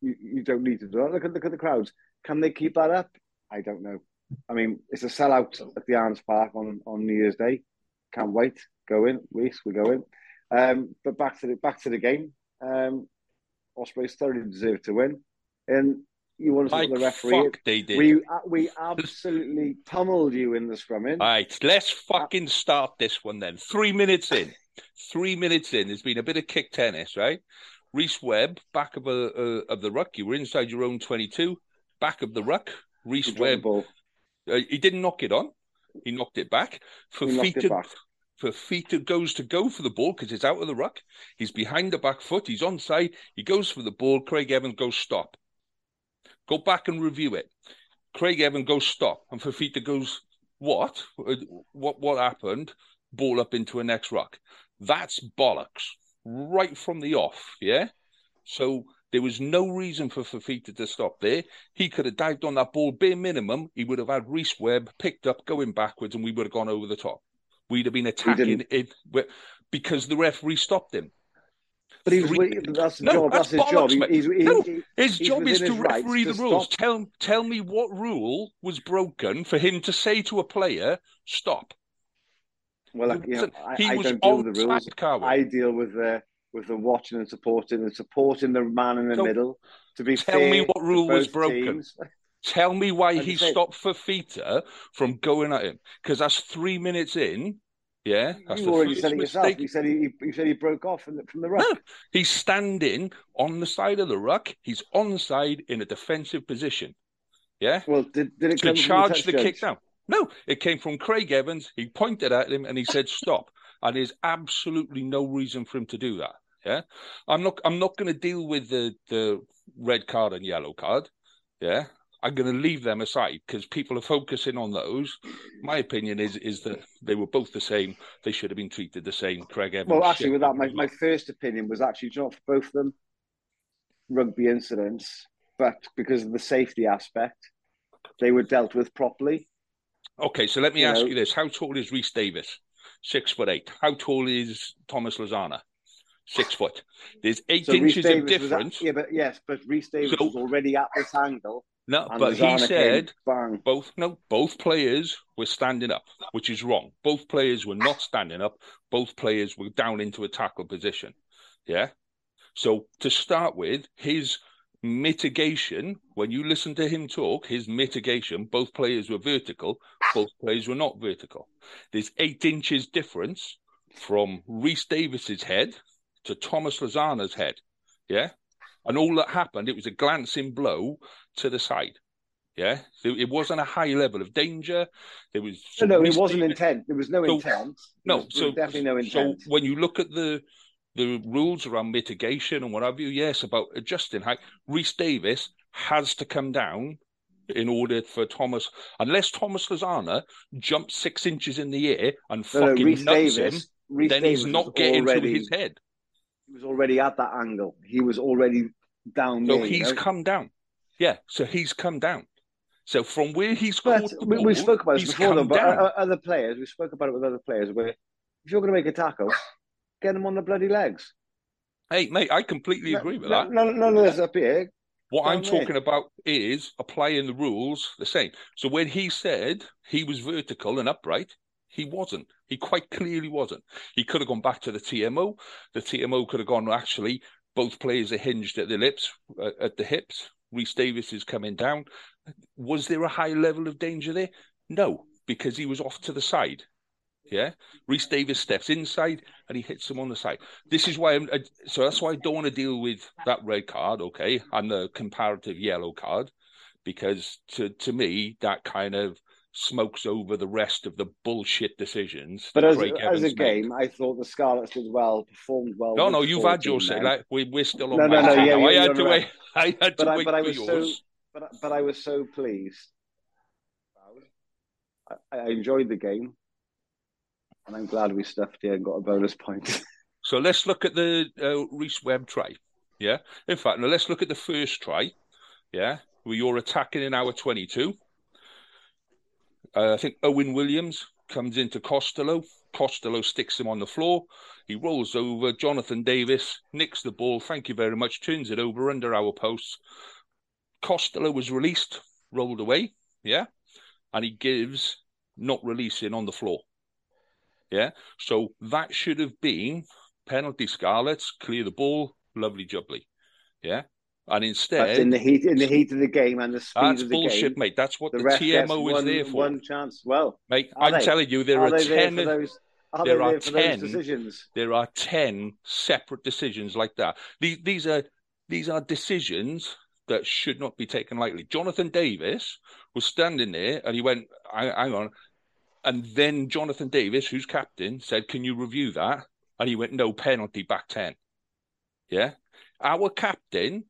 you, you don't need to do that. Look at look at the crowds. Can they keep that up? I don't know. I mean, it's a sellout at the Arms Park on, on New Year's Day. Can't wait. Go in, Reese. We go in. Um, but back to the back to the game. Um, Ospreys thoroughly deserve to win, and you want to like the referee. Fuck they did. We uh, we absolutely pummeled you in the scrumming. All right, let's fucking start this one then. Three minutes in, three minutes in. There's been a bit of kick tennis, right? Rhys Webb, back of a uh, of the ruck. You were inside your own twenty-two, back of the ruck. Rhys Webb. Uh, he didn't knock it on. He knocked it back. For Fifita, for Fifita goes to go for the ball because it's out of the ruck. He's behind the back foot. He's onside. He goes for the ball. Craig Evans goes stop. Go back and review it. Craig Evan goes stop, and Fifita goes, "What? What? What happened?" Ball up into a next ruck. That's bollocks right from the off. Yeah. So There was no reason for Fifita to stop there. He could have dived on that ball, bare minimum. He would have had Rhys Webb picked up, going backwards, and we would have gone over the top. We'd have been attacking it because the referee stopped him. But he's that's his no, job. That's, that's his job. He's, he's, no, his job is to referee the rules. Stop. Tell tell me what rule was broken for him to say to a player, "Stop." Well, like, you know, I, I don't deal with the rules. I deal with the with the watching and supporting and supporting the man in the so, middle. To be tell me what rule was broken. Teams. Tell me why he stopped Fifita from going at him because that's three minutes in. Yeah, that's you already said it yourself. Mistake. You said he, you said he broke off from the, from the ruck. No, he's standing on the side of the ruck. He's on the side in a defensive position. Yeah. Well, did, did it to charge the, the kick down? No, it came from Craig Evans. He pointed at him and he said, "Stop." and there's absolutely no reason for him to do that. Yeah, I'm not. I'm not going to deal with the the red card and yellow card. Yeah, I'm going to leave them aside because people are focusing on those. My opinion is is that they were both the same. They should have been treated the same. Craig Evans. Well, actually, with that, my, my first opinion was actually not for both of them rugby incidents, but because of the safety aspect, they were dealt with properly. Okay, so let me you ask know, you this: How tall is Rhys Davies? Six foot eight. How tall is Thomas Lezana? Six foot. There's eight so inches of difference. At, yeah, but yes, but Rhys Davies so, was already at this angle. No, but he said came, both. No, both players were standing up, which is wrong. Both players were not standing up. Both players were down into a tackle position. Yeah. So to start with, his mitigation, when you listen to him talk, his mitigation, both players were vertical, both players were not vertical. There's eight inches difference from Rhys Davies's head to Thomas Lezana's head. Yeah. And all that happened, it was a glancing blow to the side. Yeah. It wasn't a high level of danger. There was no, no it wasn't intent. There was no so, intent. No, was, so definitely no intent. So when you look at the the rules around mitigation and what have you, yes, about adjusting height. Rhys Davies has to come down in order for Thomas, unless Thomas Lezana jumps six inches in the air and no, fucking no, nuts Davis, him, Rhys then Davis he's not getting already, to his head. He was already at that angle. He was already down. So there, he's you know? come down. Yeah, so he's come down. So from where he's but caught the we, we spoke about this before, though, but other players, we spoke about it with other players. Where if you're going to make a tackle, get them on the bloody legs. Hey, mate, I completely agree with no, that. None, none of this up here. What I'm talking about is applying the rules the same. So when he said he was vertical and upright, he wasn't. He quite clearly wasn't. He could have gone back to the TMO. The TMO could have gone, actually, both players are hinged at the lips, uh, at the hips. Rhys Davies is coming down. Was there a high level of danger there? No, because he was off to the side. Yeah, Rhys Davies steps inside and he hits him on the side. This is why I'm uh, so that's why I don't want to deal with that red card, okay, and the comparative yellow card, because to to me that kind of smokes over the rest of the bullshit decisions. But as, as a game, made. I thought the Scarlets did well, performed well. No, no, you've had your say. Like we, we're still on. No, no, no. Yeah, I, had to wait, I had to but wait. I, but I was yours. so. But, but I was so pleased. I, I enjoyed the game and I'm glad we stuffed here and got a bonus point. so let's look at the uh, Rhys Webb try. Yeah. In fact, now let's look at the first try. Yeah. Where you're attacking in hour 22. Uh, I think Owen Williams comes into Costelow. Costelow sticks him on the floor. He rolls over. Jonathan Davies nicks the ball. Thank you very much. Turns it over under our posts. Costelow was released, rolled away. Yeah. And he gives not releasing on the floor. Yeah. So that should have been penalty Scarlets, clear the ball, lovely jubbly. Yeah. And instead, That's in the heat in the heat of the game and the speed that's of the bullshit, game, mate. That's what the, the TMO is one, there for. One chance. Well, mate, I'm they? telling you, there are, are ten. There those, are there are ten decisions. There are ten separate decisions like that. These these are these are decisions that should not be taken lightly. Jonathan Davies was standing there and he went, "Hang on, and then Jonathan Davies, who's captain, said, Can you review that? And he went, No penalty, back 10. Yeah. Our captain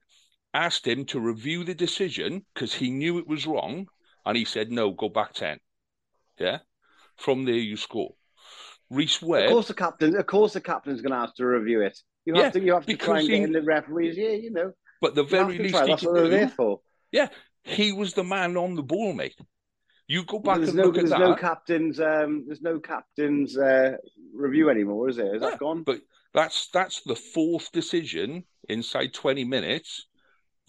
asked him to review the decision because he knew it was wrong. And he said, No, go back 10. Yeah. From there, you score. Rhys Webb. Of course, the captain. Of course, the captain's going to have to review it. You have yeah, to. You have to try and he, get in the referees. Yeah, you know. But the very least try. he That's can what do, there for. yeah, he was the man on the ball, mate. You go back There's and no, look at there's that. no captain's. Um, there's no captain's uh, review anymore, is there? Is Yeah, that gone? But that's that's the fourth decision inside 20 minutes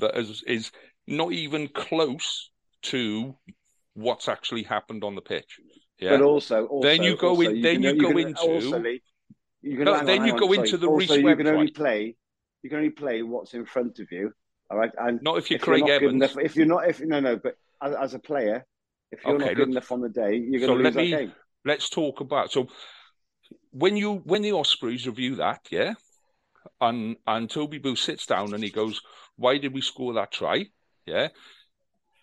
that is, is not even close to what's actually happened on the pitch. Yeah. But also, also Then you go also, in- then can- you go into- also, Lee, you can, No, then on, you go on, into sorry. the also, you can only play. You can only play what's in front of you. All right, and Not if you're if Craig you're Evans. enough, if you're not, if no, no, but as, as a player, if you're Okay, not good enough on the day, you're So going to let lose me- that game. Let's talk about so when you when the Ospreys review that, yeah, and and Toby Booth sits down and he goes, "Why did we score that try?" Yeah,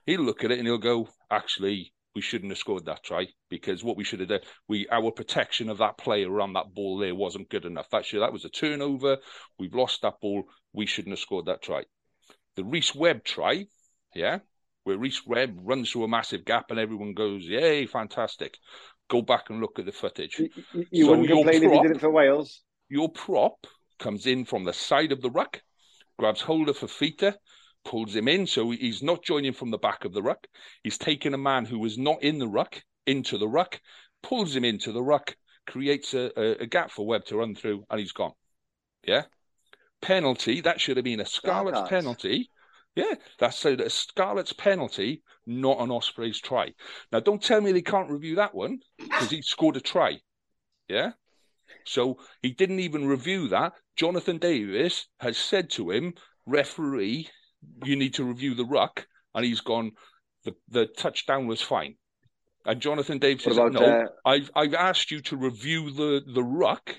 he'll look at it and he'll go, "Actually, we shouldn't have scored that try because what we should have done, we our protection of that player around that ball there wasn't good enough. That should, that was a turnover. We've lost that ball. We shouldn't have scored that try." The Rhys Webb try, yeah, where Rhys Webb runs through a massive gap and everyone goes, "Yay, fantastic!" Go back and look at the footage. You, you, So wouldn't complain if you did it for Wales. Your prop comes in from the side of the ruck, grabs hold of Fifita, pulls him in, so he's not joining from the back of the ruck. He's taking a man who was not in the ruck into the ruck, pulls him into the ruck, creates a, a, a gap for Webb to run through, and he's gone. Yeah. Penalty, that should have been a Scarlet's penalty. Yeah, that's a, a Scarlet's penalty, not an Osprey's try. Now, don't tell me they can't review that one because he scored a try. Yeah. So he didn't even review that. Jonathan Davies has said to him, referee, you need to review the ruck. And he's gone, the, the touchdown was fine. And Jonathan Davies What says, no, uh, I've, I've asked you to review the, the ruck.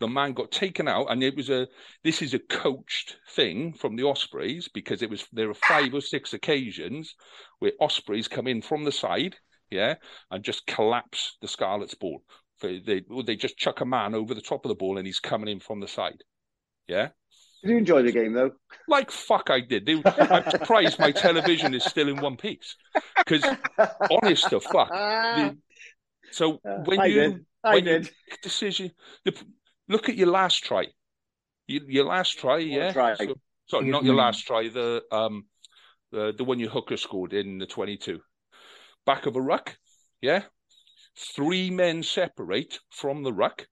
The man got taken out, and it was a. This is a coached thing from the Ospreys because it was there are five or six occasions where Ospreys come in from the side, yeah, and just collapse the Scarlets' ball. They they, they just chuck a man over the top of the ball, and he's coming in from the side, yeah. Did you enjoy the game though? Like fuck, I did. They, I'm surprised my television is still in one piece because honest to fuck. the- so when I you did. I when you did. make decision, the, look at your last try. Your, your last try, yeah. try? So, sorry, not your last try. The um, the the one your hooker scored in the twenty-two, back of a ruck, yeah. Three men separate from the ruck,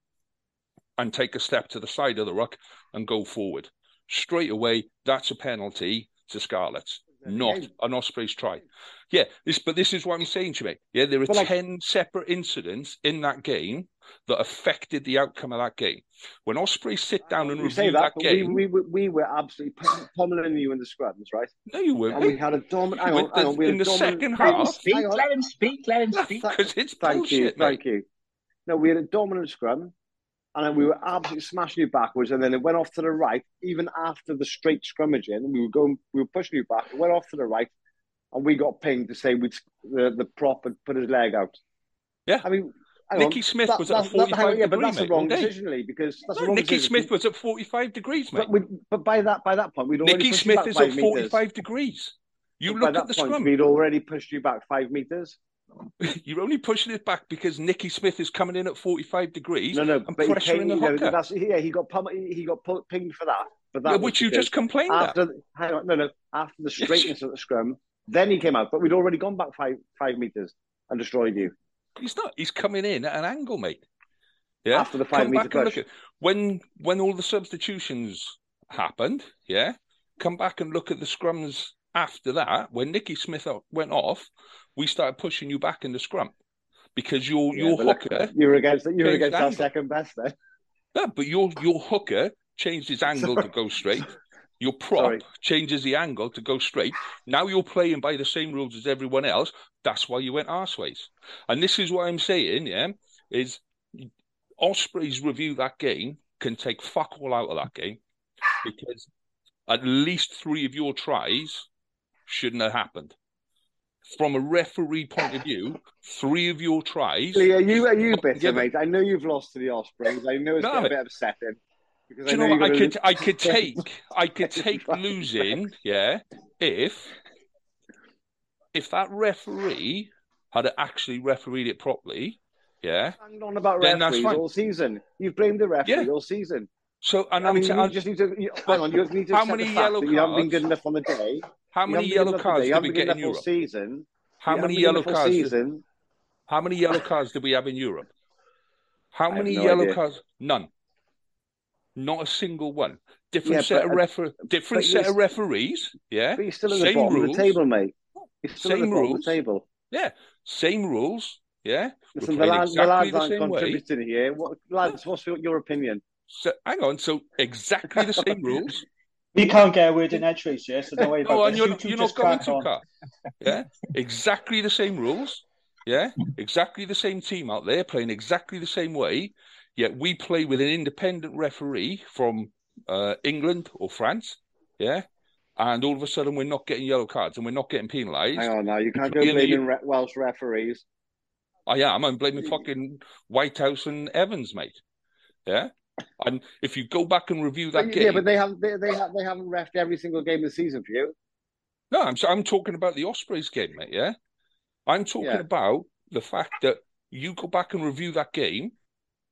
and take a step to the side of the ruck and go forward. Straight away, that's a penalty to Scarlets, not game. an Ospreys try. Yeah, this, but this is what I'm saying to me. Yeah, there are But like- 10 separate incidents in that game that affected the outcome of that game. When Ospreys sit down and You review say that, that, game, we, we, we were absolutely pum- pummeling you in the scrums, right? no, you weren't. And we had a dominant. Hang on, With hang on. We had in a the dominant, second Let him half- speak, let him speak, let him speak. because it's Thank bullshit, you, mate. thank you. No, we had a dominant scrum, and then we were absolutely smashing you backwards, and then it went off to the right. Even after the straight scrummaging, and we were going, we were pushing you back. It went off to the right, and we got pinged to say we'd the the prop had put his leg out. Yeah. I mean, Nicky on, Smith that- was at a that's- that- 45 yeah, but that's mate, wrong all decision, Lee, because that's No, wrong Nicky decision. Smith was at 45 degrees, mate. But, we, but by that by that point, we'd already Nicky Smith is at meters. 45 degrees. You But look at the point, scrum. we'd already pushed you back five meters. You're only pushing it back because Nicky Smith is coming in at 45 degrees No, no, and but he came, the you know, hooker, that's, yeah, he got pum- he got pinged for that. But that Yeah, which you just complained after. Hang on, no, no, after the straightness of the scrum, then he came out. But we'd already gone back five five meters and destroyed you. He's not. He's coming in at an angle, mate. Yeah. After the five come meter back and look push. at when when all the substitutions happened. Yeah. Come back and look at the scrums after that. When Nicky Smith went off, we started pushing you back in the scrum because your Yeah, your hooker. you were against you were against our second best then. No, but your your hooker changed his angle to go straight. Your prop Sorry. changes the angle to go straight. Now you're playing by the same rules as everyone else. That's why you went arseways. And this is what I'm saying, yeah, is Ospreys review that game can take fuck all out of that game because at least three of your tries shouldn't have happened. From a referee point of view, three of your tries. Lee, are you are you bitter, together. mate? I know you've lost to the Ospreys. I know it's No, a bit upsetting. Because Do you I know know what? I could gonna- I could take I could take losing, yeah, if if that referee had actually refereed it properly, yeah. Hanged on about referees all season. You've blamed the referee Yeah. all season. So, and I mean, you just need to you, hang on. You need to how many yellow cards? You haven't been good enough on the day. How many yellow cards did we get in Europe? Season. How many yellow cards? Season. How many yellow cards did we have in Europe? How many no yellow idea. cards? None. Not a single one. Different yeah, set of uh, refer- different set of referees. Yeah, but you're still at the bottom rules. of the table, mate. You're still Same at the bottom rules. of the table. Yeah, same rules. Yeah, Listen, the lads, exactly the lads aren't contributing way. here. What, lads, what's your opinion? So hang on. So exactly the same rules. You can't get a word in edgeways, yeah. So don't worry about no, and you're, you you're not going to car. Yeah, exactly the same rules. Yeah, exactly the same team out there playing exactly the same way. Yet we play with an independent referee from uh, England or France. Yeah, and all of a sudden we're not getting yellow cards and we're not getting penalised. Hang on now, you can't go blaming re- Welsh referees. I am. I'm blaming fucking Whitehouse and Evans, mate. Yeah. And if you go back and review that game, yeah, but they haven't they, they have they haven't refed every single game of the season for you. No, I'm I'm talking about the Ospreys game, mate. Yeah, I'm talking yeah. about the fact that you go back and review that game,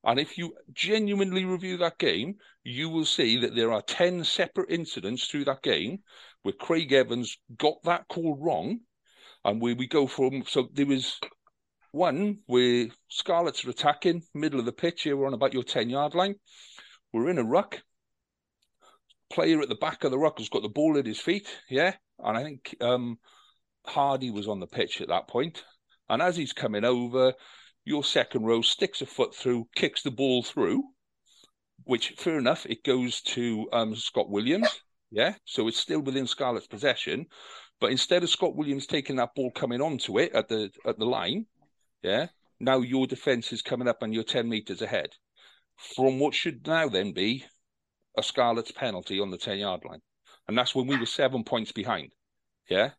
and if you genuinely review that game, you will see that there are ten separate incidents through that game where Craig Evans got that call wrong, and where we go from. So there was one where Scarlets are attacking, middle of the pitch. Here we're on about your 10 yard line. We're in a ruck. Player at the back of the ruck has got the ball at his feet. Yeah. And I think um, Hardy was on the pitch at that point. And as he's coming over, your second row sticks a foot through, kicks the ball through, which fair enough, it goes to um, Scott Williams. Yeah. So it's still within Scarlet's possession. But instead of Scott Williams taking that ball coming onto it at the at the line, yeah. Now your defence is coming up and you're 10 metres ahead from what should now then be a Scarlet's penalty on the 10 yard line. And that's when we were seven points behind. Yeah.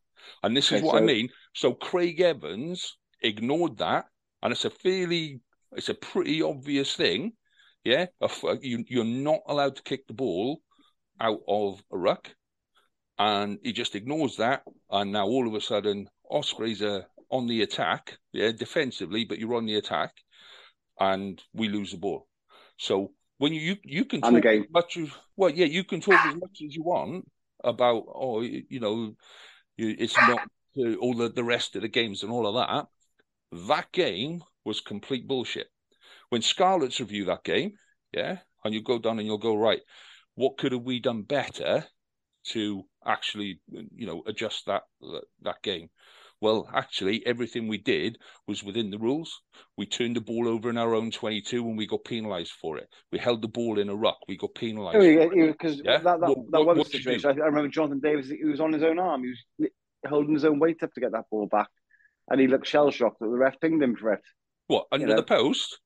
And this is what so... I mean. So Craig Evans ignored that. And it's a fairly, it's a pretty obvious thing. Yeah. Uh, you, you're not allowed to kick the ball out of a ruck. And he just ignores that. And now all of a sudden, Ospreys are on the attack, yeah, defensively, but you're on the attack, and we lose the ball. So when you you, you can talk as much as well, yeah, you can talk as much as you want about oh, you know, it's not all the, the rest of the games and all of that. That game was complete bullshit. When Scarlets review that game, yeah, and you go down and you'll go right. What could have we done better to actually, you know, adjust that that game? Well, actually, everything we did was within the rules. We turned the ball over in our own 22 and we got penalised for it. We held the ball in a ruck. We got penalised. Because yeah, that, that, what, that what, was the situation. I, remember Jonathan Davies, he was on his own arm. He was holding his own weight up to get that ball back. And he looked shell shocked that the ref pinged him for it. What, under you know? the post?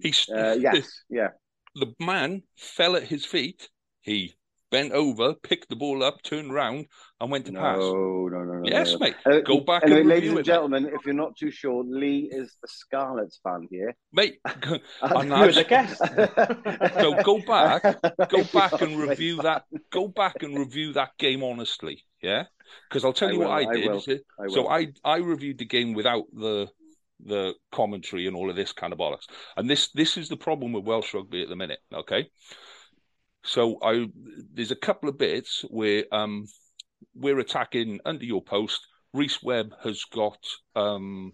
He's, uh, yes, yeah. The man fell at his feet. He bent over, picked the ball up, turned around, and went to no, pass. No, no, no. Yes, no. mate. Uh, Go back anyway, and ladies and it, gentlemen, mate. if you're not too sure, Lee is the Scarlets fan here, mate. and I a guest. so go back, go back and review that. Go back and review that game honestly, yeah. Because I'll tell I you will, what I did. I I so I I reviewed the game without the the commentary and all of this kind of bollocks. And this this is the problem with Welsh rugby at the minute. Okay, so I there's a couple of bits where um, we're attacking under your post. Rhys Webb has got um,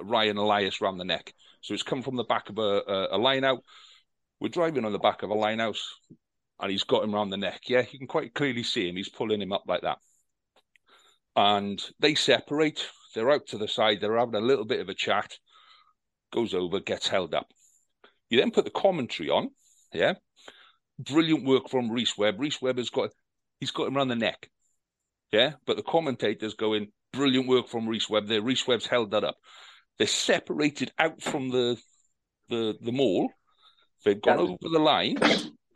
Ryan Elias round the neck, so it's come from the back of a, a, a line out. We're driving on the back of a line house, and he's got him round the neck. Yeah, you can quite clearly see him. He's pulling him up like that, and they separate. They're out to the side. They're having a little bit of a chat. Goes over, gets held up. You then put the commentary on. Yeah, brilliant work from Rhys Webb. Rhys Webb has got he's got him around the neck. Yeah, but the commentators going brilliant work from Rhys Webb there. Rhys Webb's held that up. They're separated out from the the the mall. They've gone over the line,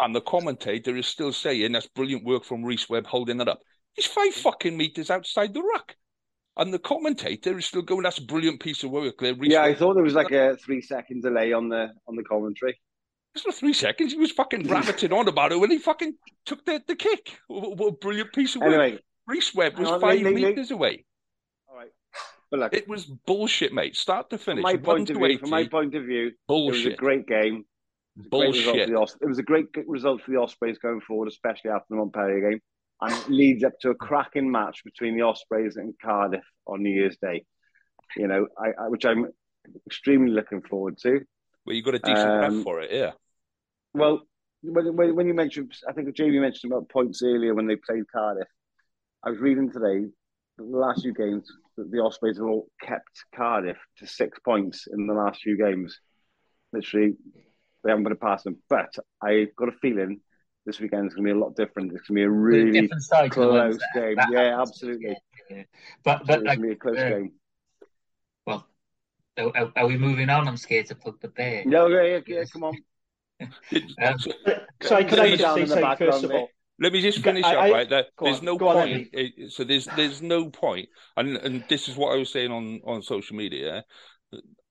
and the commentator is still saying that's brilliant work from Rhys Webb holding that up. He's five fucking meters outside the ruck. And the commentator is still going, that's a brilliant piece of work there. Rhys yeah, Webb. I thought there was like a three second delay on the on the commentary. It's not three seconds. He was fucking rabbiting on about it when he fucking took the, the kick. What, what a brilliant piece of work. Anyway, Rhys Webb was five meters away. All right. But look, it was bullshit, mate. Start to finish. From my point of view, from my point of view, bullshit. It was a great game. It Bullshit. Os- it was a great result for the Ospreys going forward, especially after the Montpellier game, and it leads up to a cracking match between the Ospreys and Cardiff on New Year's Day. You know, I, I, which I'm extremely looking forward to. Well, you got a decent um, ref for it, yeah. Well, when, when you mentioned, I think Jamie mentioned about points earlier when they played Cardiff. I was reading today the last few games that the Ospreys have all kept Cardiff to six points in the last few games. Literally, they haven't got to pass them. But I've got a feeling this weekend is going to be a lot different. It's going to be a really close game. That yeah, absolutely. Yeah. But but like, going to be a close uh, game. Well, are, are, we moving on? I'm scared to put the bear. No, yeah, yeah, yeah come on. um, so, can I just say something first of all? Let me just finish I, up, right? There, there's on, no point. On, so there's there's no point, and and this is what I was saying on on social media.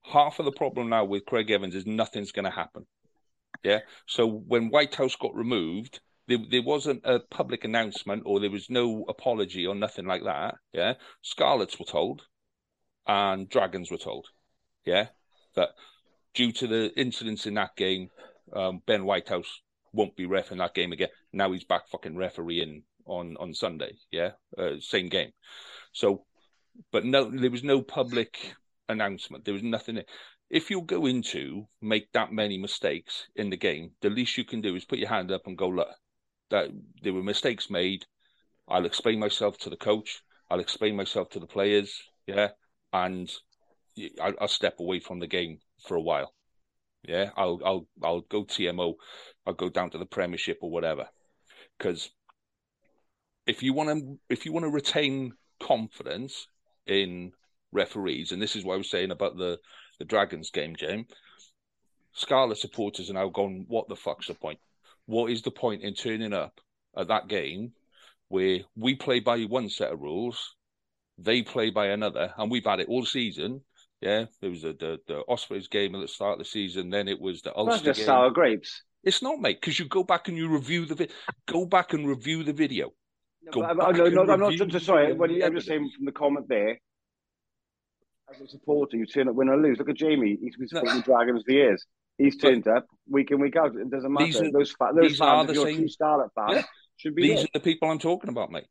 Half of the problem now with Craig Evans is nothing's going to happen. Yeah. So when Whitehouse got removed, there, there wasn't a public announcement or there was no apology or nothing like that. Yeah. Scarlets were told, and Dragons were told. Yeah. That due to the incidents in that game, um, Ben Whitehouse won't be ref in that game again. Now he's back fucking refereeing on on Sunday. Yeah, uh, same game. So, but no, there was no public announcement. There was nothing. If you're going to make that many mistakes in the game, the least you can do is put your hand up and go, look, that there were mistakes made. I'll explain myself to the coach. I'll explain myself to the players. Yeah, and I'll, I'll step away from the game for a while. Yeah, I'll I'll I'll go TMO. I'll go down to the Premiership or whatever. Because if you want to if you want to retain confidence in referees, and this is what I was saying about the the Dragons game, James. Scarlet supporters are now gone. What the fuck's the point? What is the point in turning up at that game where we play by one set of rules, they play by another, and we've had it all season yeah, there was the, the, the Ospreys game at the start of the season. Then it was the Ulster That's game. sour grapes. It's not, mate, because you go back and you review the vi- go back and review the video. No, no, no I'm not just sorry. When you, I'm just saying from the comment there, as a supporter, you turn up win or lose. Look at Jamie; he's been supporting no. Dragons for years. He's turned but, up week in week out. It doesn't matter. Are, those fa- those fans, if you're same, Scarlet fans, yeah. should be. These there. are the people I'm talking about, mate.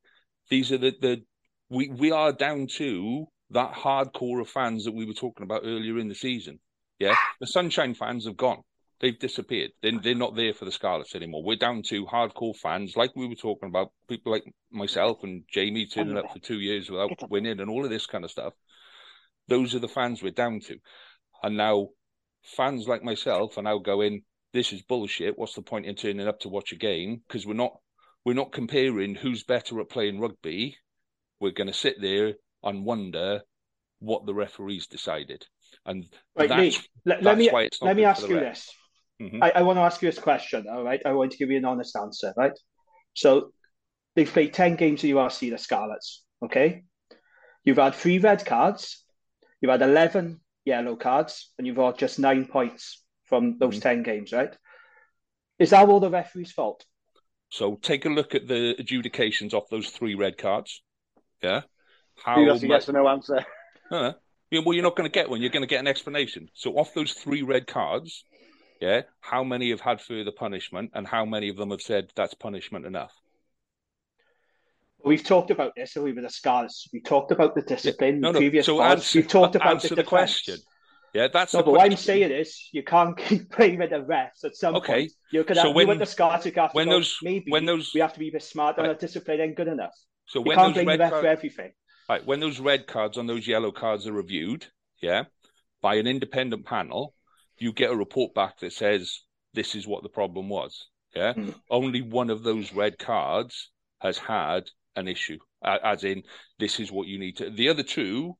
These are the the we we are down to that hardcore of fans that we were talking about earlier in the season. Yeah, the Sunshine fans have gone. They've disappeared. They're, they're not there for the Scarlets anymore. We're down to hardcore fans, like we were talking about, people like myself and Jamie turning up for two years without winning and all of this kind of stuff. Those are the fans we're down to. And now fans like myself are now going, this is bullshit. What's the point in turning up to watch a game? Because we're not we're not comparing who's better at playing rugby. We're going to sit there and wonder what the referees decided. And right, that's, let, that's let me let me ask you ref. this. Mm-hmm. I, I want to ask you this question. All right, I want to give you an honest answer. Right. So they've played ten games of URC, the Scarlets. Okay, you've had three red cards, you've had eleven yellow cards, and you've got just nine points from those mm-hmm. ten games. Right. Is that all the referee's fault? So take a look at the adjudications off those three red cards. Yeah. How that's a yes or no answer. Uh, yeah, well, you're not going to get one. You're going to get an explanation. So, off those three red cards, yeah, how many have had further punishment, and how many of them have said that's punishment enough? We've talked about this we were the Scarlets. We talked about the discipline. Yeah. No, no. Previous so answer, We've talked about the, the question. Yeah, that's no. but what I'm saying is, you can't keep playing with the refs. At some okay. point, you're gonna so when, you the Scarlets. You have to when go, those, maybe when those, we have to be a bit smart right. on our discipline ain't good enough. So you when can't blame the ref card, for everything. Right, when those red cards on those yellow cards are reviewed, yeah, by an independent panel, you get a report back that says this is what the problem was. Yeah, mm. only one of those red cards has had an issue, as in this is what you need to. The other two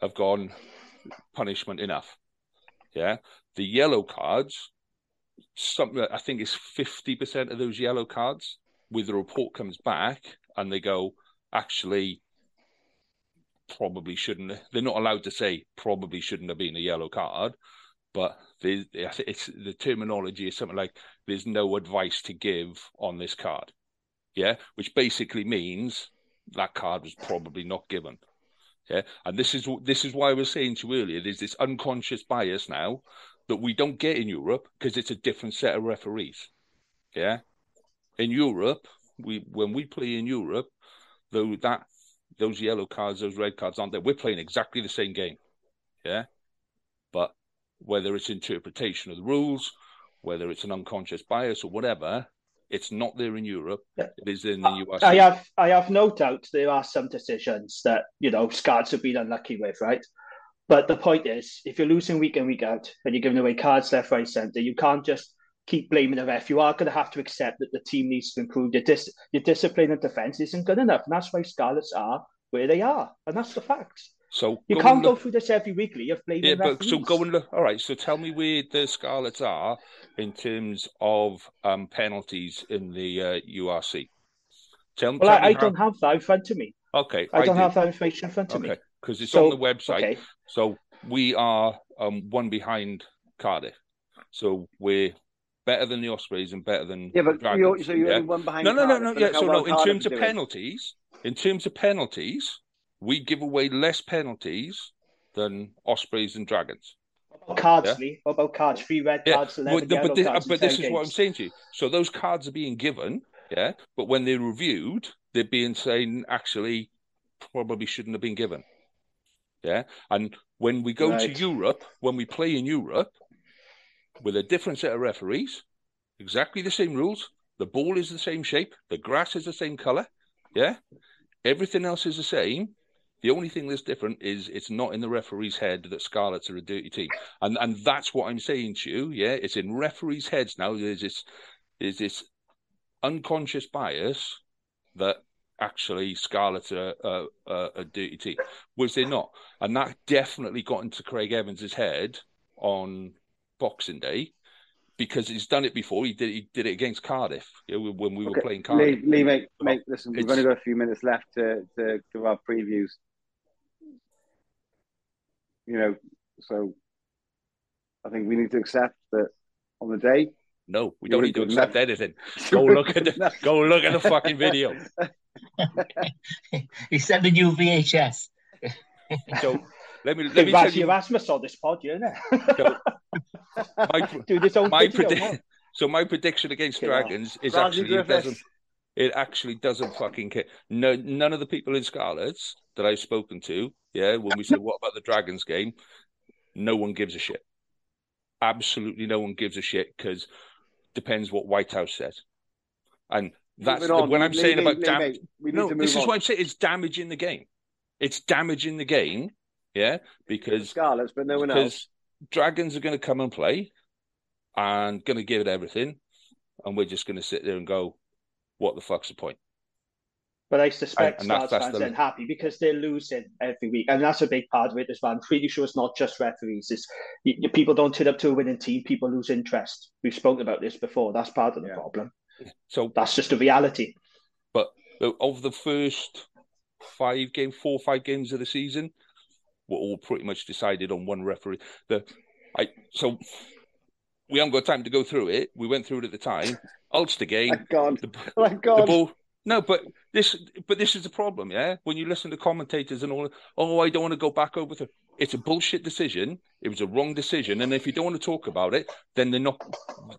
have gone punishment enough. Yeah, the yellow cards, something I think is fifty percent of those yellow cards. With the report comes back and they go, actually, probably shouldn't. They're not allowed to say probably shouldn't have been a yellow card, but it's the terminology is something like there's no advice to give on this card. Yeah, which basically means that card was probably not given. Yeah, and this is this is why I was saying to you earlier. There's this unconscious bias now that we don't get in Europe because it's a different set of referees. Yeah, in Europe, we when we play in Europe, though that those yellow cards, those red cards aren't there. We're playing exactly the same game. Yeah, but whether it's interpretation of the rules, whether it's an unconscious bias or whatever, it's not there in Europe. It is in the US. I have I have no doubt there are some decisions that you know Scards have been unlucky with, right? But the point is, if you're losing week in week out and you're giving away cards left, right, centre, you can't just keep blaming the ref. You are going to have to accept that the team needs to improve. Your, dis- your discipline and defence isn't good enough, and that's why Scarlets are where they are, and that's the facts. So you can't go through this every weekly of blaming. Yeah, but so go and look. All right, so tell me where the Scarlets are in terms of um, penalties in the uh, URC. Tell, well, tell I, I how... don't have that in front of me. Okay, I, I don't do. have that information in front of okay. me because it's so, on the website. Okay. So we are um, one behind Cardiff. So we're better than the Ospreys and better than yeah, but Dragons, you're, so you're yeah? one behind. No, no, no, no. Yeah, so well no. In terms of penalties, in terms of penalties, we give away less penalties than Ospreys and Dragons. What about cards, yeah? Lee? What about cards? Free red yeah. cards, well, but this, but this is games. what I'm saying to you. So those cards are being given, yeah, but when they're reviewed, they're being saying actually probably shouldn't have been given. Yeah. And when we go right. to Europe, when we play in Europe with a different set of referees, exactly the same rules, the ball is the same shape, the grass is the same color. Yeah. Everything else is the same. The only thing that's different is it's not in the referee's head that Scarlets are a dirty team, and and that's what I'm saying to you. Yeah, it's in referees' heads now. There's this, there's this unconscious bias that actually Scarlets are, are, are a dirty team, was they not? And that definitely got into Craig Evans's head on Boxing Day because he's done it before. He did he did it against Cardiff you know, when we were playing Cardiff. Lee, Lee make, oh, make, listen, we've only got a few minutes left to, to give our previews. You know, so I think we need to accept that on the day. No, we don't need to accept enough. anything. Go look at the go look at the fucking video. he sent the new VHS. so let me let me tell you. Erasmus on this pod, you know. so, my, Do this own my predi- So my prediction against Dragons is actually it doesn't. It actually doesn't fucking care. No, none of the people in Scarlets that I've spoken to, yeah, when we said what about the Dragons game, no one gives a shit. Absolutely, no one gives a shit because depends what Whitehouse says, and that's the, when I'm leave, saying leave, about damage. No, this is on. what I'm saying. It's damaging the game. It's damaging the game. Yeah, because Scarlets, but no one else. Dragons are going to come and play, and going to give it everything, and we're just going to sit there and go, "What the fuck's the point?" But I suspect and, and fans aren't happy because they're losing every week, and that's a big part of it as well. I'm pretty sure it's not just referees; it's you, people don't turn up to a winning team. People lose interest. We've spoken about this before. That's part of the yeah. problem. So that's just a reality. But uh, of the first five games, four five games of the season, were all pretty much decided on one referee. The I so we haven't got time to go through it. We went through it at the time. Ulster game. My God. The, My God. The ball, no, but this, but this is the problem, yeah. When you listen to commentators and all, oh, I don't want to go back over to. It's a bullshit decision. It was a wrong decision, and if you don't want to talk about it, then they're not.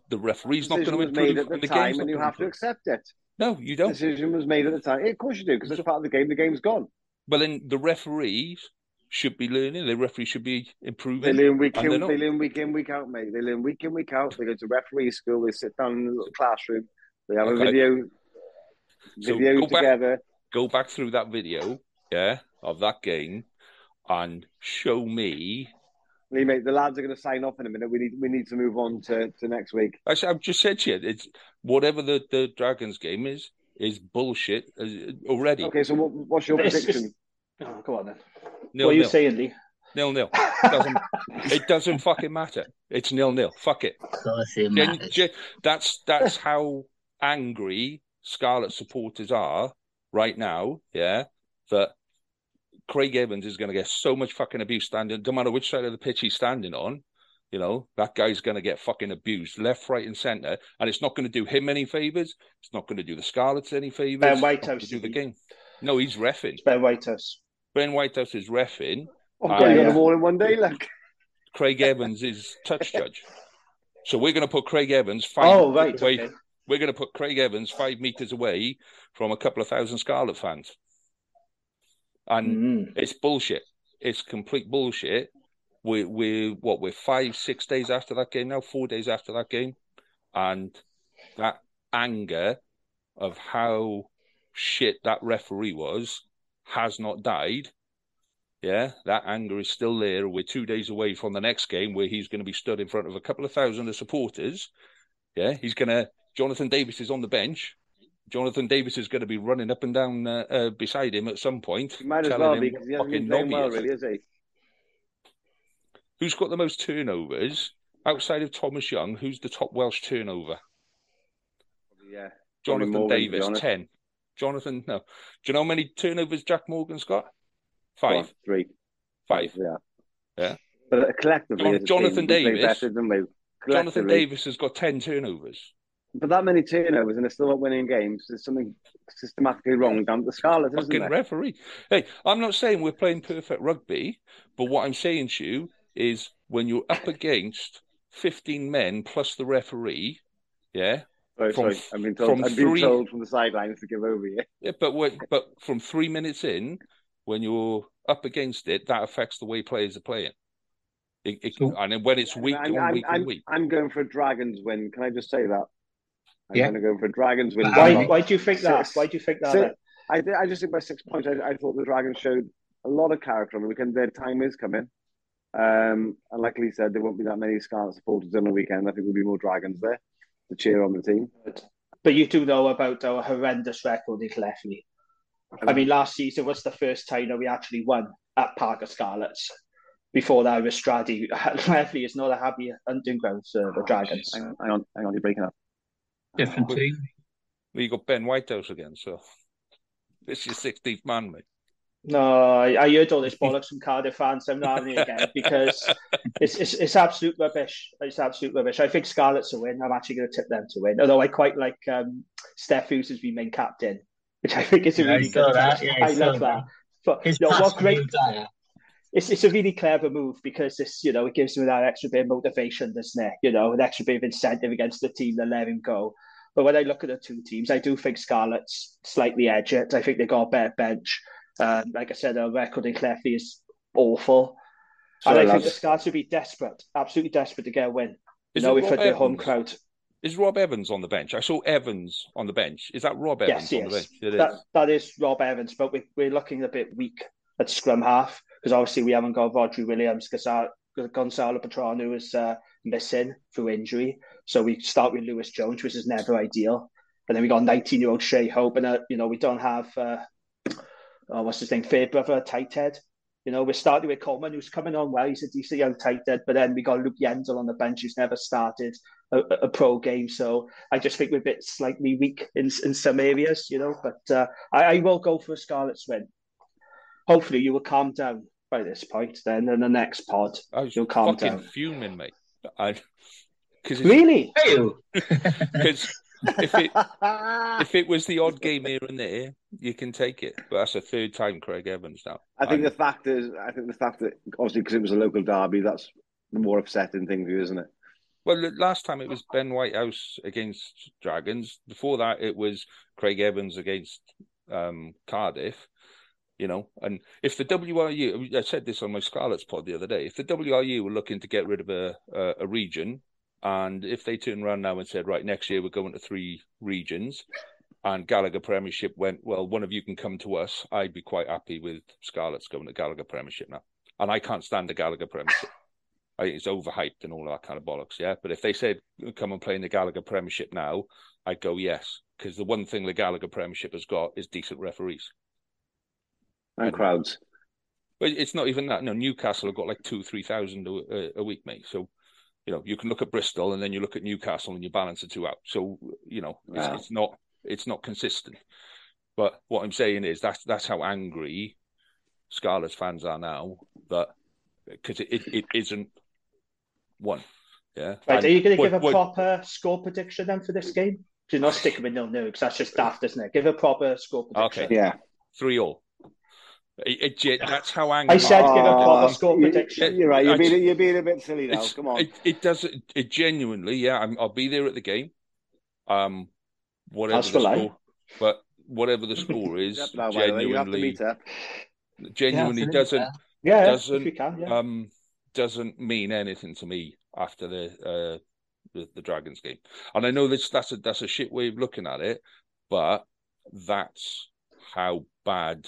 The referee's not going to improve. Made at the, the time, and you have to accept it. No, you don't. The decision was made at the time. Yeah, of course you do, because it's part of the game. The game's gone. Well, then the referees should be learning. The referee should be improving. They learn week in, they learn week in, week out, mate. They learn week in, week out. They go to referee school. They sit down in a little classroom. They have okay. a video, video so go together. Back, go back through that video, yeah, of that game, and show me. Lee, mate, the lads are going to sign off in a minute. We need we need to move on to, to next week. I, I've just said to you, it's whatever the, the Dragons game is is bullshit uh, already. Okay, so what, what's your prediction? Oh, go on then. Nil, what are you nil. saying, Lee? Nil nil. It doesn't, it doesn't fucking matter. It's nil nil. Fuck it. Gen, gen, that's that's how angry Scarlet supporters are right now. Yeah, that Craig Evans is going to get so much fucking abuse standing. No matter which side of the pitch he's standing on, you know that guy's going to get fucking abused left, right, and centre, and it's not going to do him any favors. It's not going to do the Scarlets any favors. Ben Whitehouse do the game. No, he's refing. It's ben Whitehouse. Ben Whitehouse is refing. Oh, got yeah. them all in one day, like. Craig Evans is touch judge. So we're going to put Craig Evans five oh, right, away. Okay. We're going to put Craig Evans five meters away from a couple of thousand Scarlet fans, and Mm. it's bullshit. It's complete bullshit. We we what we're five six days after that game now, four days after that game, and that anger of how shit that referee was has not died. Yeah, that anger is still there. We're two days away from the next game where he's going to be stood in front of a couple of thousand of supporters. Yeah, he's going to. Jonathan Davies is on the bench. Jonathan Davies is going to be running up and down uh, uh, beside him at some point. He might as well be because he hasn't fucking been playing well, really, is he? Who's got the most turnovers outside of Thomas Young? Who's the top Welsh turnover? Yeah. Jonathan Morgan, Davis, honest. 10. Jonathan, no. Do you know how many turnovers Jack Morgan's got? Five. Three. Five. Yeah. Yeah. But uh, collectively, Jon- Jonathan team, we play Davis- better than we. Jonathan Davies has got 10 turnovers. But that many turnovers and they're still not winning games. There's something systematically wrong down the Scarlet, isn't Fucking there? referee. Hey, I'm not saying we're playing perfect rugby, but what I'm saying to you is when you're up against 15 men plus the referee, yeah, Sorry, from- sorry. I've been told. from I've been three- told from the sidelines to give over. Yeah. Yeah, but when, but from three minutes in, when you're up against it, that affects the way players are playing. It, it, So- and when it's week I'm, on I'm, week I'm, on week, I'm going for a Dragons win. Can I just say that? I'm Yeah. going to go for a Dragons win. Why, why do you think that? Six- Why do you think that? six- then? I, I just think by six points, I, I thought the Dragons showed a lot of character on the weekend. Their time is coming. Um, and like Lee said, there won't be that many Scarlet supporters on the weekend. I think there'll be more Dragons there to cheer on the team. But you do know about our horrendous record in Llanelli. I mean, last season was the first time that we actually won at Parc y Scarlets. Before that, with Stradey. Llanelli is not a happy hunting ground for the oh, Dragons. Hang on, hang on, hang on, you're breaking up. Different team. you got Ben Whitehouse again. So this is 16th man, mate. No, I, I heard all this bollocks from Cardiff fans. I'm not having it again because it's, it's it's absolute rubbish. It's absolute rubbish. I think Scarlets will win. I'm actually going to tip them to win. Although I quite like um, Steff Hughes as being main captain, which I think is a Yeah, really good. that. Yeah, I I love that. that. But you know, what great it's it's a really clever move because it's you know it gives him that extra bit of motivation, doesn't it? You know, an extra bit of incentive against the team that let him go. But when I look at the two teams, I do think Scarlet's slightly edge it. I think they got a better bench. Um, like I said, our record in Llanelli is awful. And I think the lads. Scarlets would be desperate, absolutely desperate to get a win. You know, if their home crowd. Is Rob Evans on the bench? I saw Evans on the bench. Is that Rob Evans Yes, on yes. the bench? It is. That, that is Rob Evans, but we, we're looking a bit weak at scrum half because obviously we haven't got Rhodri Williams because Gonzalo Bertranou is uh, missing through injury. So we start with Lewis Jones, which is never ideal. And then we got 19 year old Che Hope, and uh, you know we don't have uh, oh, what's his name, Fairbrother, tight head. You know, we're starting with Coleman, who's coming on well. He's a decent young tight head, but then we got Luke Yendle on the bench, who's never started a, a pro game. So I just think we're a bit slightly weak in in some areas, you know. But uh, I, I will go for a Scarlet's win. Hopefully, you will calm down by this point. Then in the next pod, you'll calm fucking down. fuming, mate. I because Really? Because if it if it was the odd game here and there, you can take it. But that's the third time Craig Evans now. I think I'm- the fact is, I think the fact that obviously because it was a local derby, that's the more upsetting thing for you, isn't it? Well, last time it was Ben Whitehouse against Dragons. Before that, it was Craig Evans against um, Cardiff. You know, and if the WRU, I said this on my Scarlets pod the other day, if the WRU were looking to get rid of a, a, a region, and if they turned around now and said, right, next year we're going to three regions, and Gallagher Premiership went, well, one of you can come to us, I'd be quite happy with Scarlets going to Gallagher Premiership now. And I can't stand the Gallagher Premiership. I think it's overhyped and all that kind of bollocks, yeah. But if they said come and play in the Gallagher Premiership now, I'd go yes, because the one thing the Gallagher Premiership has got is decent referees. And crowds. But it's not even that. No, Newcastle have got like two, three thousand a, a week, mate. So you know you can look at Bristol and then you look at Newcastle and you balance the two out. So you know it's, Wow. it's not it's not consistent. But what I'm saying is that's that's how angry Scarlets fans are now. That because it, it, it isn't one. Yeah. Right, And are you going to give a what- proper score prediction then for this game? Do not stick with nil nil because that's just daft, isn't it? Give a proper score prediction. Okay. Yeah. three all? It, it, that's how angry. I said give a proper score prediction. You're right. You're being, you're being a bit silly now. Come on. It, it does. It genuinely, yeah. i will be there at the game. Um, whatever the score, but whatever the score is, now, genuinely, genuinely yeah, doesn't yeah, doesn't can, yeah. um doesn't mean anything to me after the uh the, the Dragons game. And I know that's that's a that's a shit way of looking at it, but that's how bad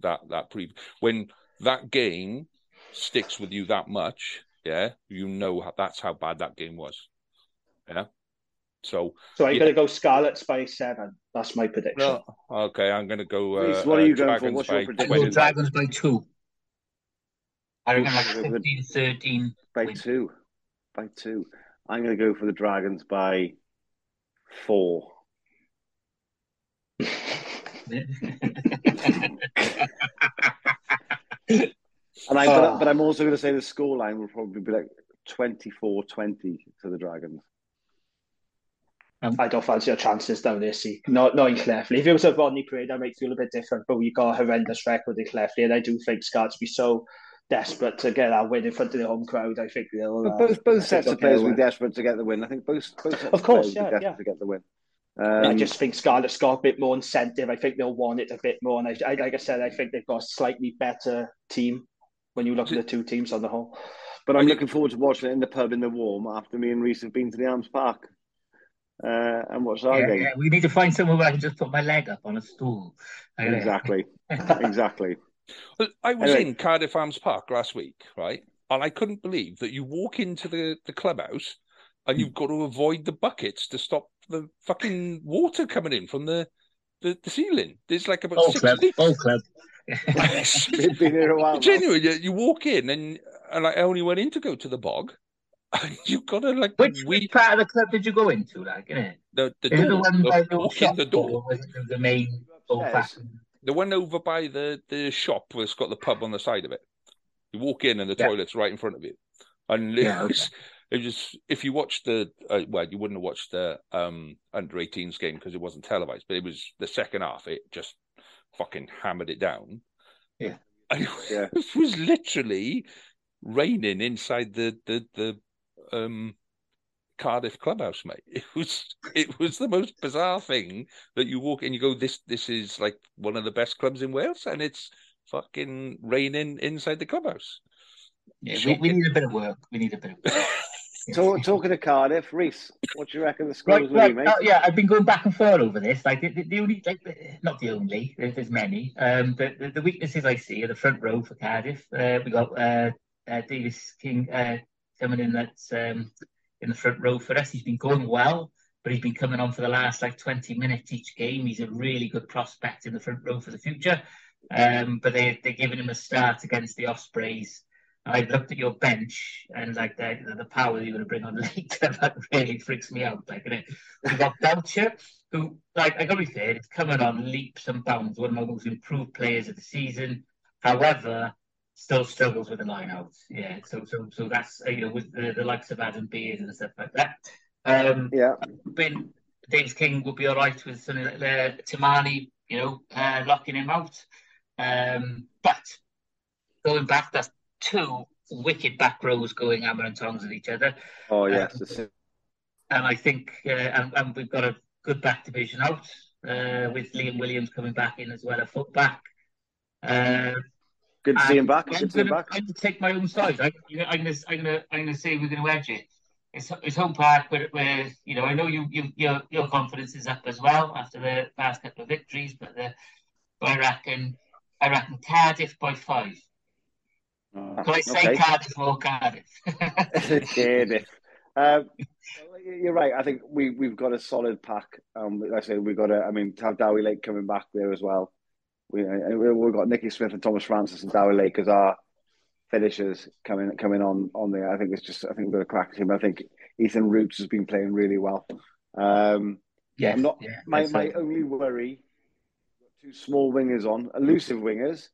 that that pre when that game sticks with you that much, yeah, you know how, that's how bad that game was. Yeah. So, so I'm yeah. going to go Scarlets by seven. That's my prediction. No. Okay, I'm going to go. Uh, Reece, what are you uh, going for? What's your prediction? Dragons by two. I reckon like 15, 13. By win. two. By two. I'm going to go for the Dragons by four. And I, oh. but, but, I'm also going to say the scoreline will probably be like 24-20 to the Dragons. Um, I don't fancy your chances down there, see. Not, not in Llanelli. If it was a Rodney Parade, I might feel a bit different, but we got a horrendous record in Llanelli, and I do think Scots be so desperate to get that win in front of the home crowd. I think they'll. Uh, both both sets of players will be desperate to get the win. I think both, both sets of course, yeah, yeah. to get the win. Um, I just think Scarlet's got a bit more incentive. I think they'll want it a bit more. And I, I, like I said, I think they've got a slightly better team when you look at the two teams on the whole. But I'm looking forward to watching it in the pub in the warm after me and Reese have been to the Arms Park uh, and what's our yeah, game. Yeah. We need to find somewhere where I can just put my leg up on a stool. Exactly. exactly. Well, I was anyway. in Cardiff Arms Park last week, right? And I couldn't believe that you walk into the, the clubhouse and you've got to avoid the buckets to stop the fucking water coming in from the the, the ceiling. There's like about Ball six club. Ball club. Been here a while. Genuinely, you, you walk in and and I only went in to go to the bog. You've got to like which, we... which part of the club did you go into? Like, innit? The the, door, the one the, by the shop the door. the main old fashioned. The one over by the the shop where it's got the pub on the side of it. You walk in and the yeah. toilet's right in front of you. And yeah, it was, it was if you watched the uh, well, you wouldn't have watched the um, under 18s game because it wasn't televised, but it was the second half. It just fucking hammered it down. Yeah, and yeah. it was literally raining inside the the the um, Cardiff clubhouse, mate. It was it was the most bizarre thing that you walk in, you go, this this is like one of the best clubs in Wales, and it's fucking raining inside the clubhouse. Yeah, we, we, need a bit of work. We need a bit of work. Talk, talking to Cardiff, Reece, what do you reckon the score right, right, be, mate? Uh, yeah, I've been going back and forth over this. Like the, the, the only, like not the only, there's many. Um, but the, the, weaknesses I see are the front row for Cardiff. Uh, we got uh, uh, Davis King uh, coming in that's um, in the front row for us. He's been going well, but he's been coming on for the last like 20 minutes each game. He's a really good prospect in the front row for the future. Um, but they they're giving him a start against the Ospreys. I've looked at your bench and like the the, power you're going to bring on later that really freaks me out. Like, you we've got Belcher, who like I got to be fair, it's coming on leaps and bounds, one of my most improved players of the season. However, still struggles with the line out. Yeah, so so so that's you know with the, the likes of Adam Beard and stuff like that. Um, yeah, Ben Davis King would be all right with something like uh, Timani, you know, uh, locking him out. Um, but going back, that's two wicked back rows going hammer and tongs at each other. Oh yes, um, and I think uh, and, and, we've got a good back division out uh, with Liam Williams coming back in as well, a foot back. Uh, Good to see him back. I'm going to take my own side. I, am going to I'm going to I'm going to say we're going to edge it. It's, it's home park but where you know I know you, you your your confidence is up as well after the past couple of victories, but the but I reckon I reckon Cardiff by five. Uh, Can I say okay. Cardiff or Cardiff? Cardiff. Um, you're right. I think we we've got a solid pack. Um, like I said, we've got a. I mean, to have Dewi Lake coming back there as well. We we've got Nicky Smith and Thomas Francis and Dewi Lake as our finishers coming coming on on there. I think it's just. I think we've got a crack team. I think Ethan Roots has been playing really well. Um, yeah, I'm not. Yeah, my my only worry. Two small wingers on, elusive wingers,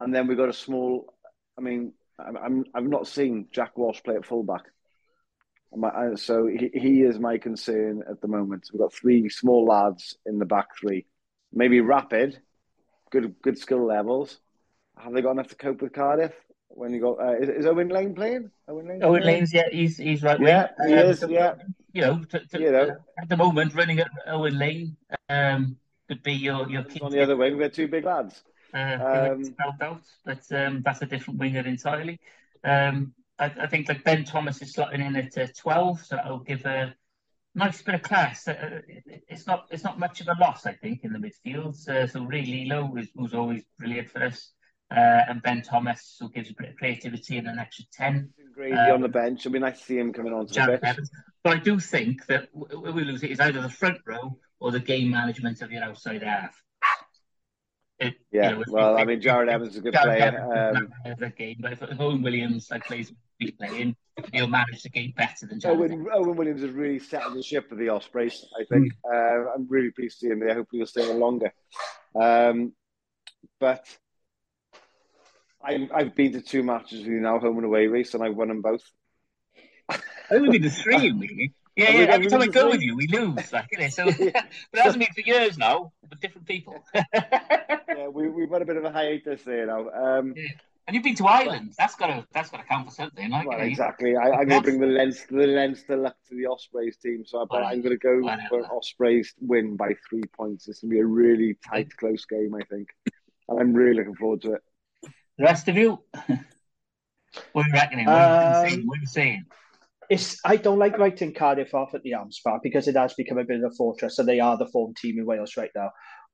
and then we've got a small I mean, I'm, I'm not seeing Jack Walsh play at fullback. So he, he is my concern at the moment. We've got three small lads in the back three, maybe rapid, good good skill levels, have they got enough to cope with Cardiff? When you got uh, is, is, Owen Lane playing? Owen Lane. Owen Lane's yeah, he's he's right. Yeah, he um, is. yeah, you know, to, to, you know, at the moment running at Owen Lane um, could be your your key. on the other wing. They're two big lads. Uh, um, out, but um, that's a different winger entirely. Um, I, I, think like Ben Thomas is slotting in at uh, twelve, so that'll give a nice bit of class. Uh, it's not it's not much of a loss, I think, in the midfield. Uh, so Rey Lee-Lo, is, who's always brilliant for us, uh, and Ben Thomas, who gives a bit of creativity and an extra ten. Grady um, on the bench. I mean, I see him coming on to the bench. But I do think that we lose it is either the front row or the game management of your outside half. It, yeah, you know, well, I mean, Jarrod Evans is a good Jarrod player. Um, game, but if Owen Williams like plays be playing, he'll manage the game better than Jarrod. Owen, Owen Williams has really settled the ship for the Ospreys. I think mm. uh, I'm really pleased to see him there. Hopefully, he'll stay on longer. Um, but I, I've been to two matches with you now, home and away race, and I've won them both. Only been to three, really. Yeah, yeah. Every time I go with you, we lose. Like, you know, so, but it hasn't been for years now, with different people. yeah, we, we've had a bit of a hiatus there now. Um, yeah. And you've been to Ireland. That's got to that's got to count for something. Like, well, you know, exactly. I, am going to bring the lens the Leinster luck to the Ospreys team. So I, am going to go for Ospreys win by three points. It's going to be a really tight, close game, I think. And I'm really looking forward to it. The rest of you, what are you reckoning? What, are you um, what are you saying? It's, I don't like writing Cardiff off at the Arms Park because it has become a bit of a fortress, and they are the form team in Wales right now.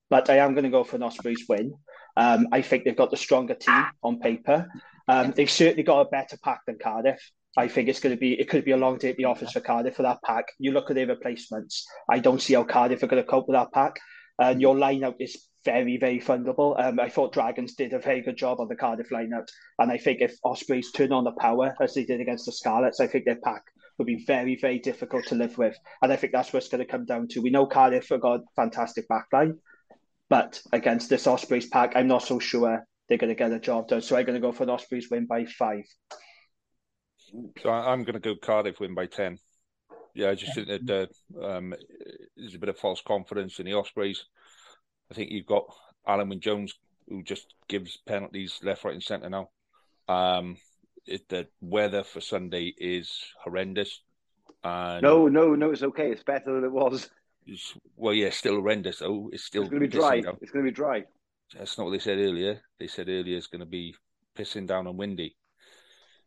But I am going to go for an Ospreys win. Um, I think they've got the stronger team on paper. Um, they've certainly got a better pack than Cardiff. I think it's going to be it could be a long day at the office for Cardiff for that pack. You look at their replacements. I don't see how Cardiff are going to cope with that pack. And your lineup is very, very fundable. Um, I thought Dragons did a very good job on the Cardiff lineup, and I think if Ospreys turn on the power as they did against the Scarlets, I think their pack would be very, very difficult to live with. And I think that's what it's going to come down to. We know Cardiff have got fantastic backline, but against this Ospreys pack, I'm not so sure they're going to get a job done. So I'm going to go for an Ospreys win by five. So I'm going to go Cardiff win by ten. Yeah, I just think that uh, um, there's a bit of false confidence in the Ospreys. I think you've got Alun Wyn Jones who just gives penalties left, right, and centre now. Um, it, the weather for Sunday is horrendous. And no, no, no, it's okay. It's better than it was. Well, yeah, still horrendous. Oh, it's still it's going to be dry. Down. It's going to be dry. That's not what they said earlier. They said earlier it's going to be pissing down and windy.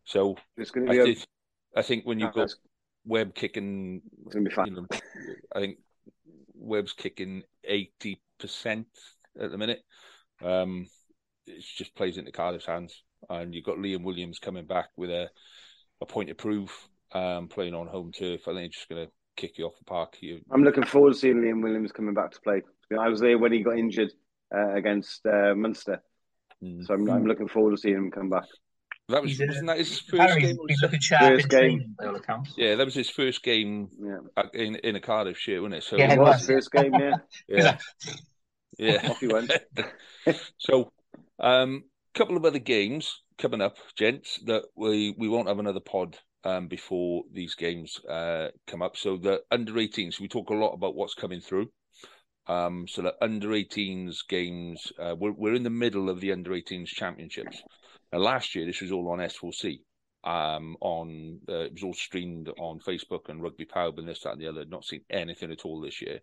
So it's going to be. I, a... did, I think when you've got Webb kicking, it's going to be fun. You know, I think Webb's kicking eighty percent at the minute. Um, it just plays into Cardiff's hands, and you've got Liam Williams coming back with a a point of proof, um, playing on home turf. I think it's just going to kick you off the park. You... I'm looking forward to seeing Liam Williams coming back to play. I was there when he got injured uh, against uh, Munster, mm. so I'm, I'm, looking forward to seeing him come back. That was wasn't that his first game? First game. Yeah, that was his first game yeah. in in a Cardiff shirt, wasn't it? So yeah, it was first game. Yeah, yeah. Yeah. Off you went. so, a um, couple of other games coming up, gents, that we, we won't have another pod um, before these games uh, come up. So, the under 18s, we talk a lot about what's coming through. Um, so, the under 18s games, uh, we're, we're in the middle of the under 18s championships. Now, last year, this was all on S4C um, on uh, it was all streamed on Facebook and Rugby Pub and this, that, and the other. Not seen anything at all this year.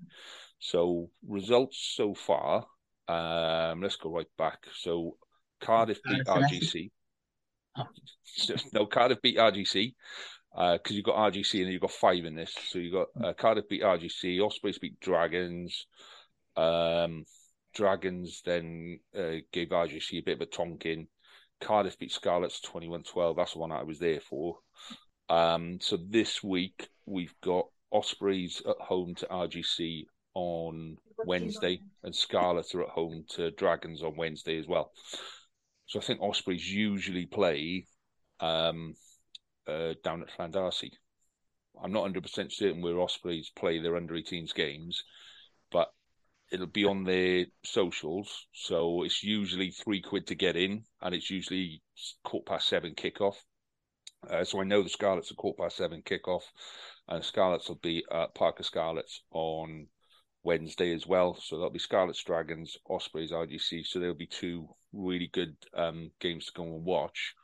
So results so far. Um, let's go right back. So Cardiff beat RGC. no, Cardiff beat RGC because uh, you've got RGC and you've got five in this. So you've got uh, Cardiff beat RGC, Ospreys beat Dragons. Um, Dragons then uh, gave RGC a bit of a tonking. Cardiff beat Scarlets 21 12. That's the one I was there for. Um, so this week we've got Ospreys at home to RGC on Wednesday, and Scarlets are at home to Dragons on Wednesday as well. So I think Ospreys usually play um, uh, down at Llandarcy. I'm not 100% certain where Ospreys play their under 18s games, but it'll be on their socials. So it's usually three quid to get in, and it's usually quarter past seven kickoff. Uh, so I know the Scarlets are quarter past seven kickoff, and Scarlets will be at Parc y Scarlets on Wednesday as well. So there'll be Scarlets, Dragons, Ospreys, RGC. So there'll be two really good um, games to go and watch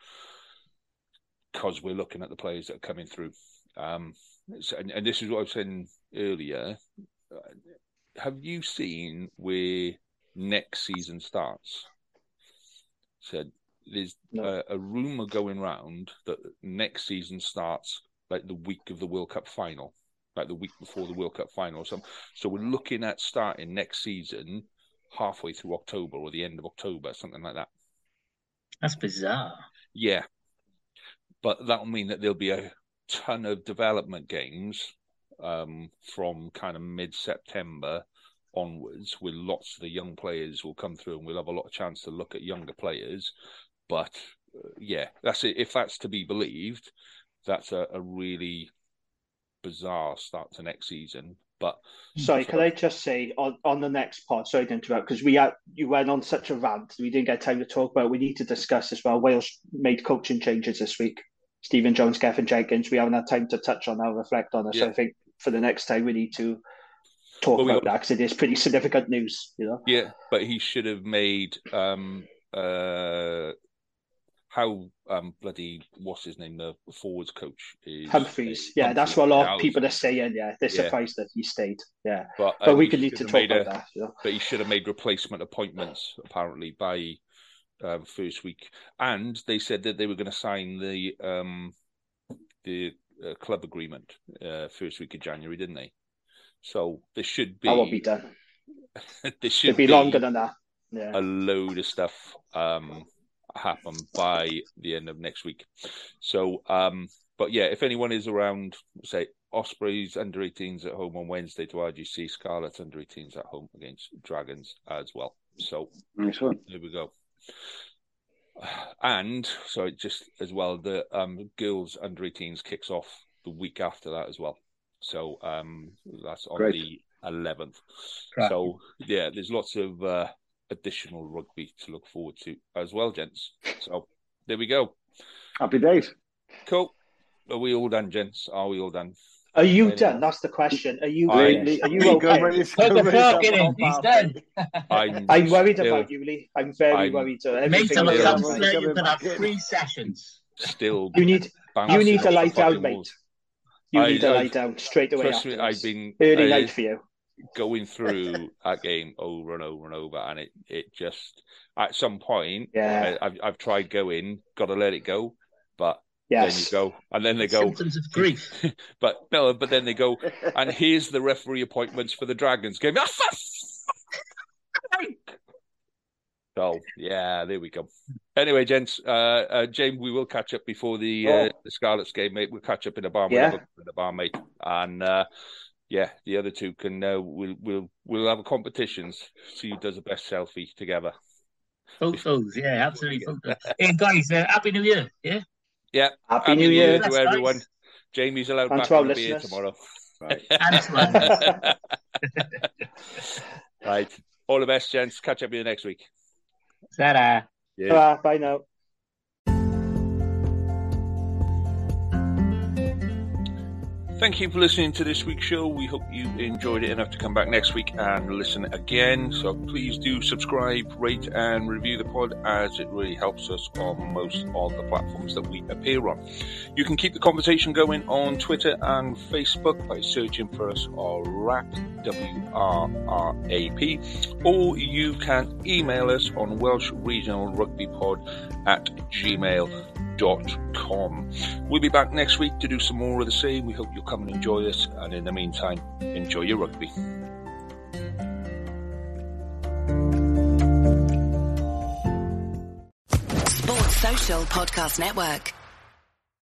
because we're looking at the players that are coming through. Um, so, and, and, this is what I was saying earlier. Have you seen where next season starts? Said there's no. a, a rumor going round that next season starts like the week of the World Cup final, like the week before the World Cup final. So, so we're looking at starting next season halfway through October or the end of October, something like that. That's bizarre. Yeah, but that'll mean that there'll be a ton of development games um, from kind of mid September onwards, with lots of the young players will come through, and we'll have a lot of chance to look at younger players. But uh, yeah, that's it. If that's to be believed, that's a, a really bizarre start to next season. But sorry, can I just say on, on the next pod? Sorry to interrupt because we had you went on such a rant. We didn't get time to talk about. We need to discuss as well. Wales made coaching changes this week. Stephen Jones, Gethin Jenkins. We haven't had time to touch on that, reflect on it. Yeah. So I think for the next time we need to talk well, about got... that because it is pretty significant news. You know. Yeah, but he should have made um, uh, how um, bloody what's his name the forwards coach is Humphreys. Uh, yeah, Humphreys. that's what a lot of people are saying. Yeah, they're yeah. surprised that he stayed. Yeah, but, but we could need to talk about a, that. But he should have made replacement appointments apparently by um, first week, and they said that they were going to sign the um, the uh, club agreement uh, first week of January, didn't they? So there should be. That won't be done. there should It'd be, be, longer than that. Yeah. A load of stuff um, happen by the end of next week. So, um, but yeah, if anyone is around, say Ospreys under 18s at home on Wednesday to RGC, Scarlets under 18s at home against Dragons as well. So, nice one. There we go. And so just as well, the um, girls under 18s kicks off the week after that as well. So um, that's on Great. the 11th. So yeah, there's lots of uh, additional rugby to look forward to as well, gents. So there we go. Happy days. Cool. Are we all done, gents? Are we all done? Are you anyway. done? That's the question. Are you? I, are you okay? Put the plug in. He's done. I'm, I'm worried still, about you, Lee. I'm very I'm, worried. Uh, so Mate, I'm going to have three sessions. Still, you need you need to lie down, mate. You I, need to lie down straight away. Trust me, I've been early night for you. Going through that game over and over and over, and it it just at some point, yeah, I, I've I've tried going, got to let it go, but Yes. Then you go, and then they go symptoms of grief. but no, but then they go, and here's the referee appointments for the Dragons game. so yeah, there we go. Anyway, gents, uh, uh, James, we will catch up before the oh. uh, the Scarlets game, mate. We'll catch up in the bar, yeah. in the bar, mate, and uh, yeah, the other two can uh, we'll we'll we'll have a competitions. See who does the best selfie together. Photos, yeah, absolutely. hey guys, uh, happy New Year, yeah. Yeah. Happy, Happy New, New Year, Year to everyone. Nice. Jamie's allowed and back on the beer tomorrow. Right. right. All the best, gents. Catch up with you next week. ta Yeah. Bye now. Thank you for listening to this week's show. We hope you enjoyed it enough to come back next week and listen again. So please do subscribe, rate, and review the pod as it really helps us on most of the platforms that we appear on. You can keep the conversation going on Twitter and Facebook by searching for us or RAP, W-R-R-A-P, or you can email us on Welsh Regional Rugby Pod at gmail.com com. We'll be back next week to do some more of the same. We hope you'll come and enjoy us. And in the meantime, enjoy your rugby. Sports Social Podcast Network.